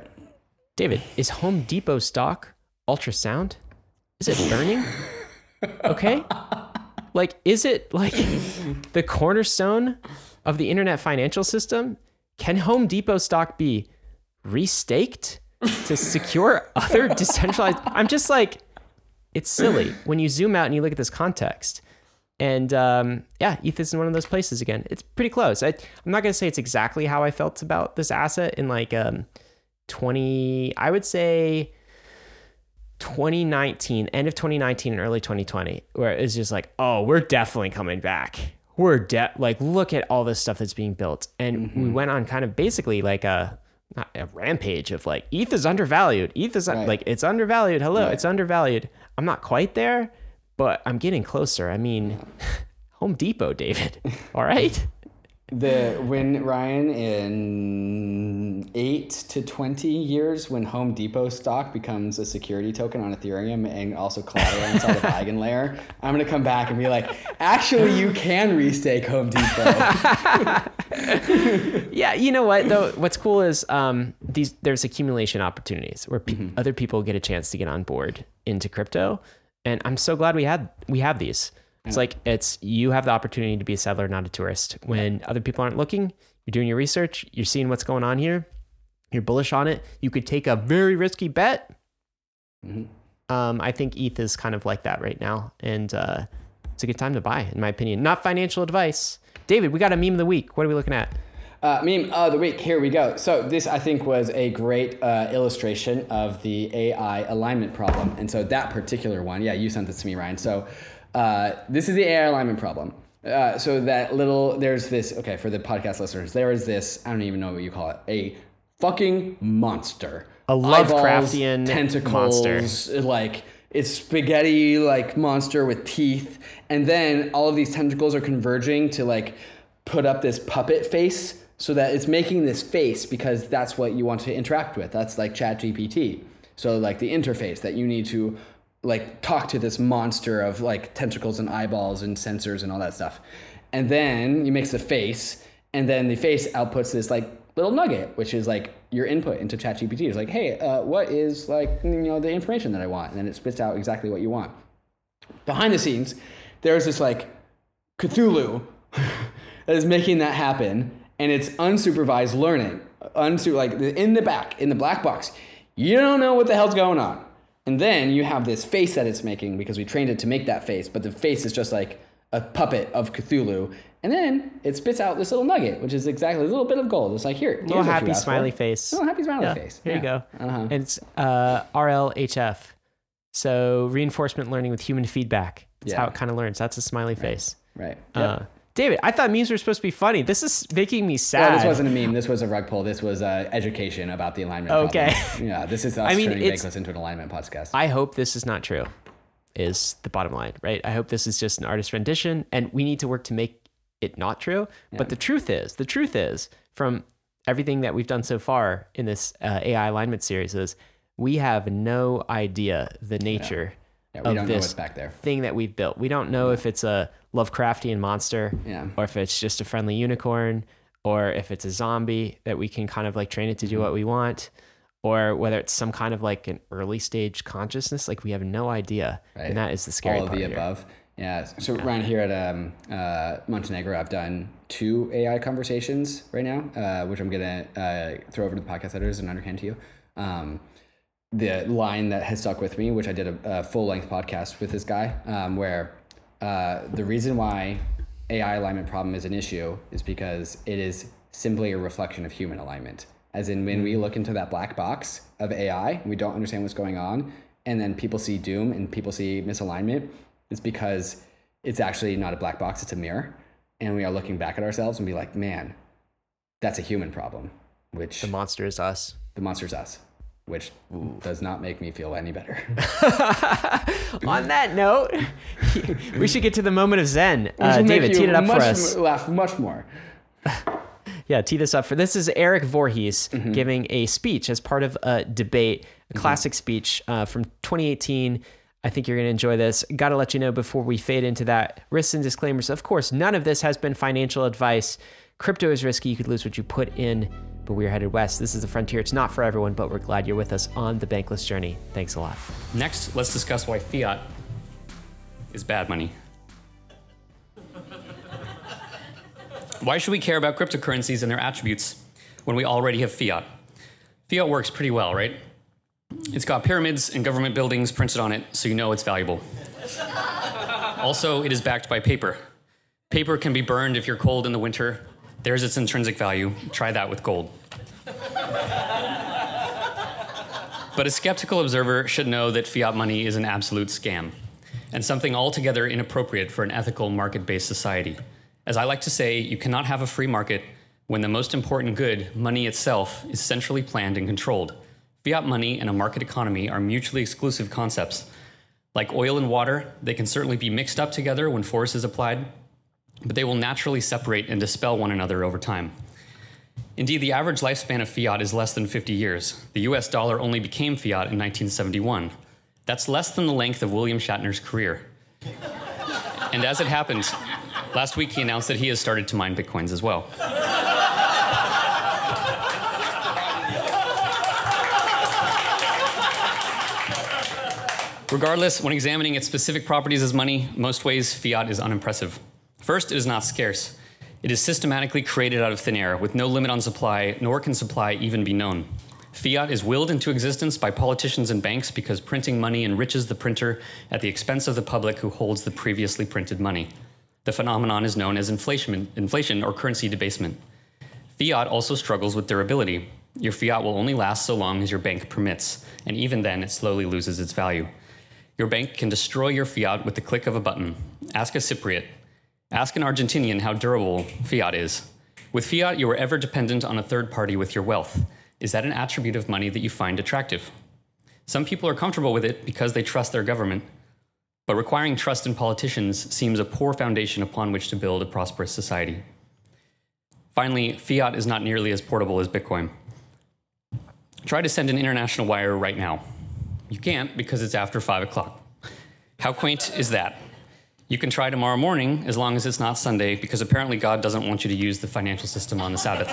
David, is Home Depot stock ultrasound? Is it burning? Okay. Like, is it like the cornerstone of the internet financial system? Can Home Depot stock be restaked to secure other decentralized? I'm just like, it's silly when you zoom out and you look at this context. And um, yeah, ETH is in one of those places again. It's pretty close. I, I'm not going to say it's exactly how I felt about this asset in like um, 20, I would say 2019, end of 2019 and early 2020, where it's just like, oh, we're definitely coming back. We're de- like, look at all this stuff that's being built. And we went on kind of basically like a, not a rampage of like, ETH is undervalued. ETH is Right. like, it's undervalued. Hello, it's undervalued. I'm not quite there, but I'm getting closer. I mean, Home Depot, David. All right. The when Ryan in eight to twenty years, when Home Depot stock becomes a security token on Ethereum and also collateral inside of Eigenlayer, I'm gonna come back and be like, actually, you can restake Home Depot. Yeah, you know what though? What's cool is um, these there's accumulation opportunities where pe- other people get a chance to get on board into crypto, and I'm so glad we had we have these. It's like it's you have the opportunity to be a settler, not a tourist. When other people aren't looking, you're doing your research, you're seeing what's going on here, you're bullish on it. You could take a very risky bet. Um, I think ETH is kind of like that right now, and uh, it's a good time to buy, in my opinion. Not financial advice. David, we got a meme of the week. What are we looking at? Uh, meme of the week. Here we go. So this, I think, was a great uh, illustration of the AI alignment problem. And so that particular one, yeah, you sent this to me, Ryan. So uh, this is the AI alignment problem. Uh, so that little, there's this. Okay, for the podcast listeners, there is this. I don't even know what you call it. A fucking monster. A Eyeballs, Lovecraftian tentacles, monster. like it's spaghetti like monster with teeth and then all of these tentacles are converging to like put up this puppet face so that it's making this face because that's what you want to interact with. That's like chat gpt so like the interface that you need to like talk to this monster of like tentacles and eyeballs and sensors and all that stuff. And then you mix the face and then the face outputs this like little nugget which is like your input into ChatGPT. It's like, hey, uh, what is like you know the information that I want, and then it spits out exactly what you want. Behind the scenes, there's this like Cthulhu that is making that happen, and it's unsupervised learning. Unsu- like in the back, in the black box, you don't know what the hell's going on. And then you have this face that it's making because we trained it to make that face, but the face is just like a puppet of Cthulhu. And then it spits out this little nugget, which is exactly a little bit of gold. It's like here, Little happy smiley face. Little happy smiley Yeah, face. Here you go. Uh-huh. And it's uh, RLHF. So reinforcement learning with human feedback. That's Yeah. how it kind of learns. That's a smiley face. Right. Uh, David, I thought memes were supposed to be funny. This is making me Yeah, sad. this wasn't a meme. This was a rug pull. This was uh, education about the alignment. Okay. problem. Yeah, this is us I mean, turning into an alignment podcast. I hope this is not true, is the bottom line, right? I hope this is just an artist rendition and we need to work to make it not true. But the truth is, the truth is, from everything that we've done so far in this uh, AI alignment series, is we have no idea the nature yeah, we of don't know this what's back there. thing that we've built. We don't know if it's a Lovecraftian monster Yeah. or if it's just a friendly unicorn or if it's a zombie that we can kind of like train it to do what we want or whether it's some kind of like an early stage consciousness like we have no idea Right. and that is the scary All of part the here. above. Yeah. So Ryan, here at um, uh, Montenegro, I've done two AI conversations right now, uh, which I'm gonna uh, throw over to the podcast editors and underhand to you. Um, the line that has stuck with me, which I did a, a full length podcast with this guy, um, where uh, the reason why AI alignment problem is an issue is because it is simply a reflection of human alignment. As in, when we look into that black box of AI, we don't understand what's going on, and then people see doom and people see misalignment, it's because it's actually not a black box, it's a mirror. And we are looking back at ourselves and be like, man, that's a human problem, which the monster is us the monster is us, which does not make me feel any better. on that note we should get to the moment of zen uh, david tee it up for us Laugh much more. Yeah, tee this up for this is Erik Voorhees Mm-hmm. giving a speech as part of a debate, a classic speech uh, from 2018. I think you're going to enjoy this. Got to let you know before we fade into that risks and disclaimers. Of course, none of this has been financial advice. Crypto is risky. You could lose what you put in, but we're headed west. This is the frontier. It's not for everyone, but we're glad you're with us on the bankless journey. Thanks a lot. Next, let's discuss why fiat is bad money. Why should we care about cryptocurrencies and their attributes when we already have fiat? Fiat works pretty well, right? It's got pyramids and government buildings printed on it, so you know it's valuable. also, it is backed by paper. Paper can be burned if you're cold in the winter. There's its intrinsic value. Try that with gold. But a skeptical observer should know that fiat money is an absolute scam and something altogether inappropriate for an ethical market based society. As I like to say, you cannot have a free market when the most important good, money itself, is centrally planned and controlled. Fiat money and a market economy are mutually exclusive concepts. Like oil and water, they can certainly be mixed up together when force is applied, but they will naturally separate and dispel one another over time. Indeed, the average lifespan of fiat is less than 50 years. The US dollar only became fiat in 1971. That's less than the length of William Shatner's career. and as it happens, last week he announced that he has started to mine bitcoins as well. Regardless, when examining its specific properties as money, most ways fiat is unimpressive. First, it is not scarce. It is systematically created out of thin air with no limit on supply, nor can supply even be known. Fiat is willed into existence by politicians and banks because printing money enriches the printer at the expense of the public who holds the previously printed money. The phenomenon is known as inflation, inflation or currency debasement. Fiat also struggles with durability. Your fiat will only last so long as your bank permits, and even then it slowly loses its value. Your bank can destroy your fiat with the click of a button. Ask a Cypriot. Ask an Argentinian how durable fiat is. With fiat, you are ever dependent on a third party with your wealth. Is that an attribute of money that you find attractive? Some people are comfortable with it because they trust their government, but requiring trust in politicians seems a poor foundation upon which to build a prosperous society. Finally, fiat is not nearly as portable as Bitcoin. Try to send an international wire right now. You can't because it's after 5 o'clock. How quaint is that? You can try tomorrow morning as long as it's not Sunday because apparently God doesn't want you to use the financial system on the Sabbath.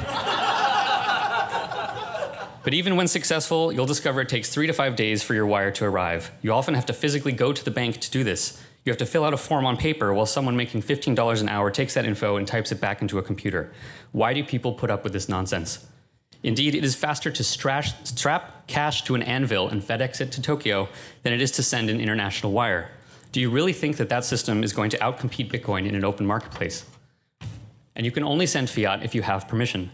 but even when successful, you'll discover it takes three to five days for your wire to arrive. You often have to physically go to the bank to do this. You have to fill out a form on paper while someone making $15 an hour takes that info and types it back into a computer. Why do people put up with this nonsense? Indeed, it is faster to strash, strap cash to an anvil and FedEx it to Tokyo than it is to send an international wire. Do you really think that that system is going to outcompete Bitcoin in an open marketplace? And you can only send fiat if you have permission.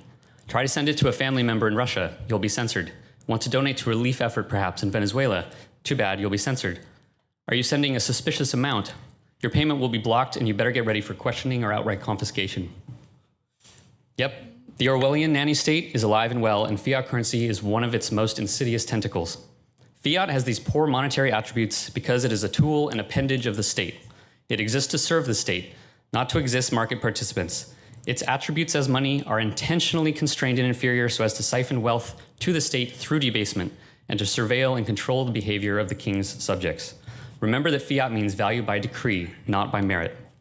Try to send it to a family member in Russia, you'll be censored. Want to donate to relief effort perhaps in Venezuela? Too bad, you'll be censored. Are you sending a suspicious amount? Your payment will be blocked and you better get ready for questioning or outright confiscation. Yep, the Orwellian nanny state is alive and well, and fiat currency is one of its most insidious tentacles. Fiat has these poor monetary attributes because it is a tool and appendage of the state. It exists to serve the state, not to exist market participants. Its attributes as money are intentionally constrained and inferior so as to siphon wealth to the state through debasement and to surveil and control the behavior of the king's subjects. Remember that fiat means value by decree, not by merit.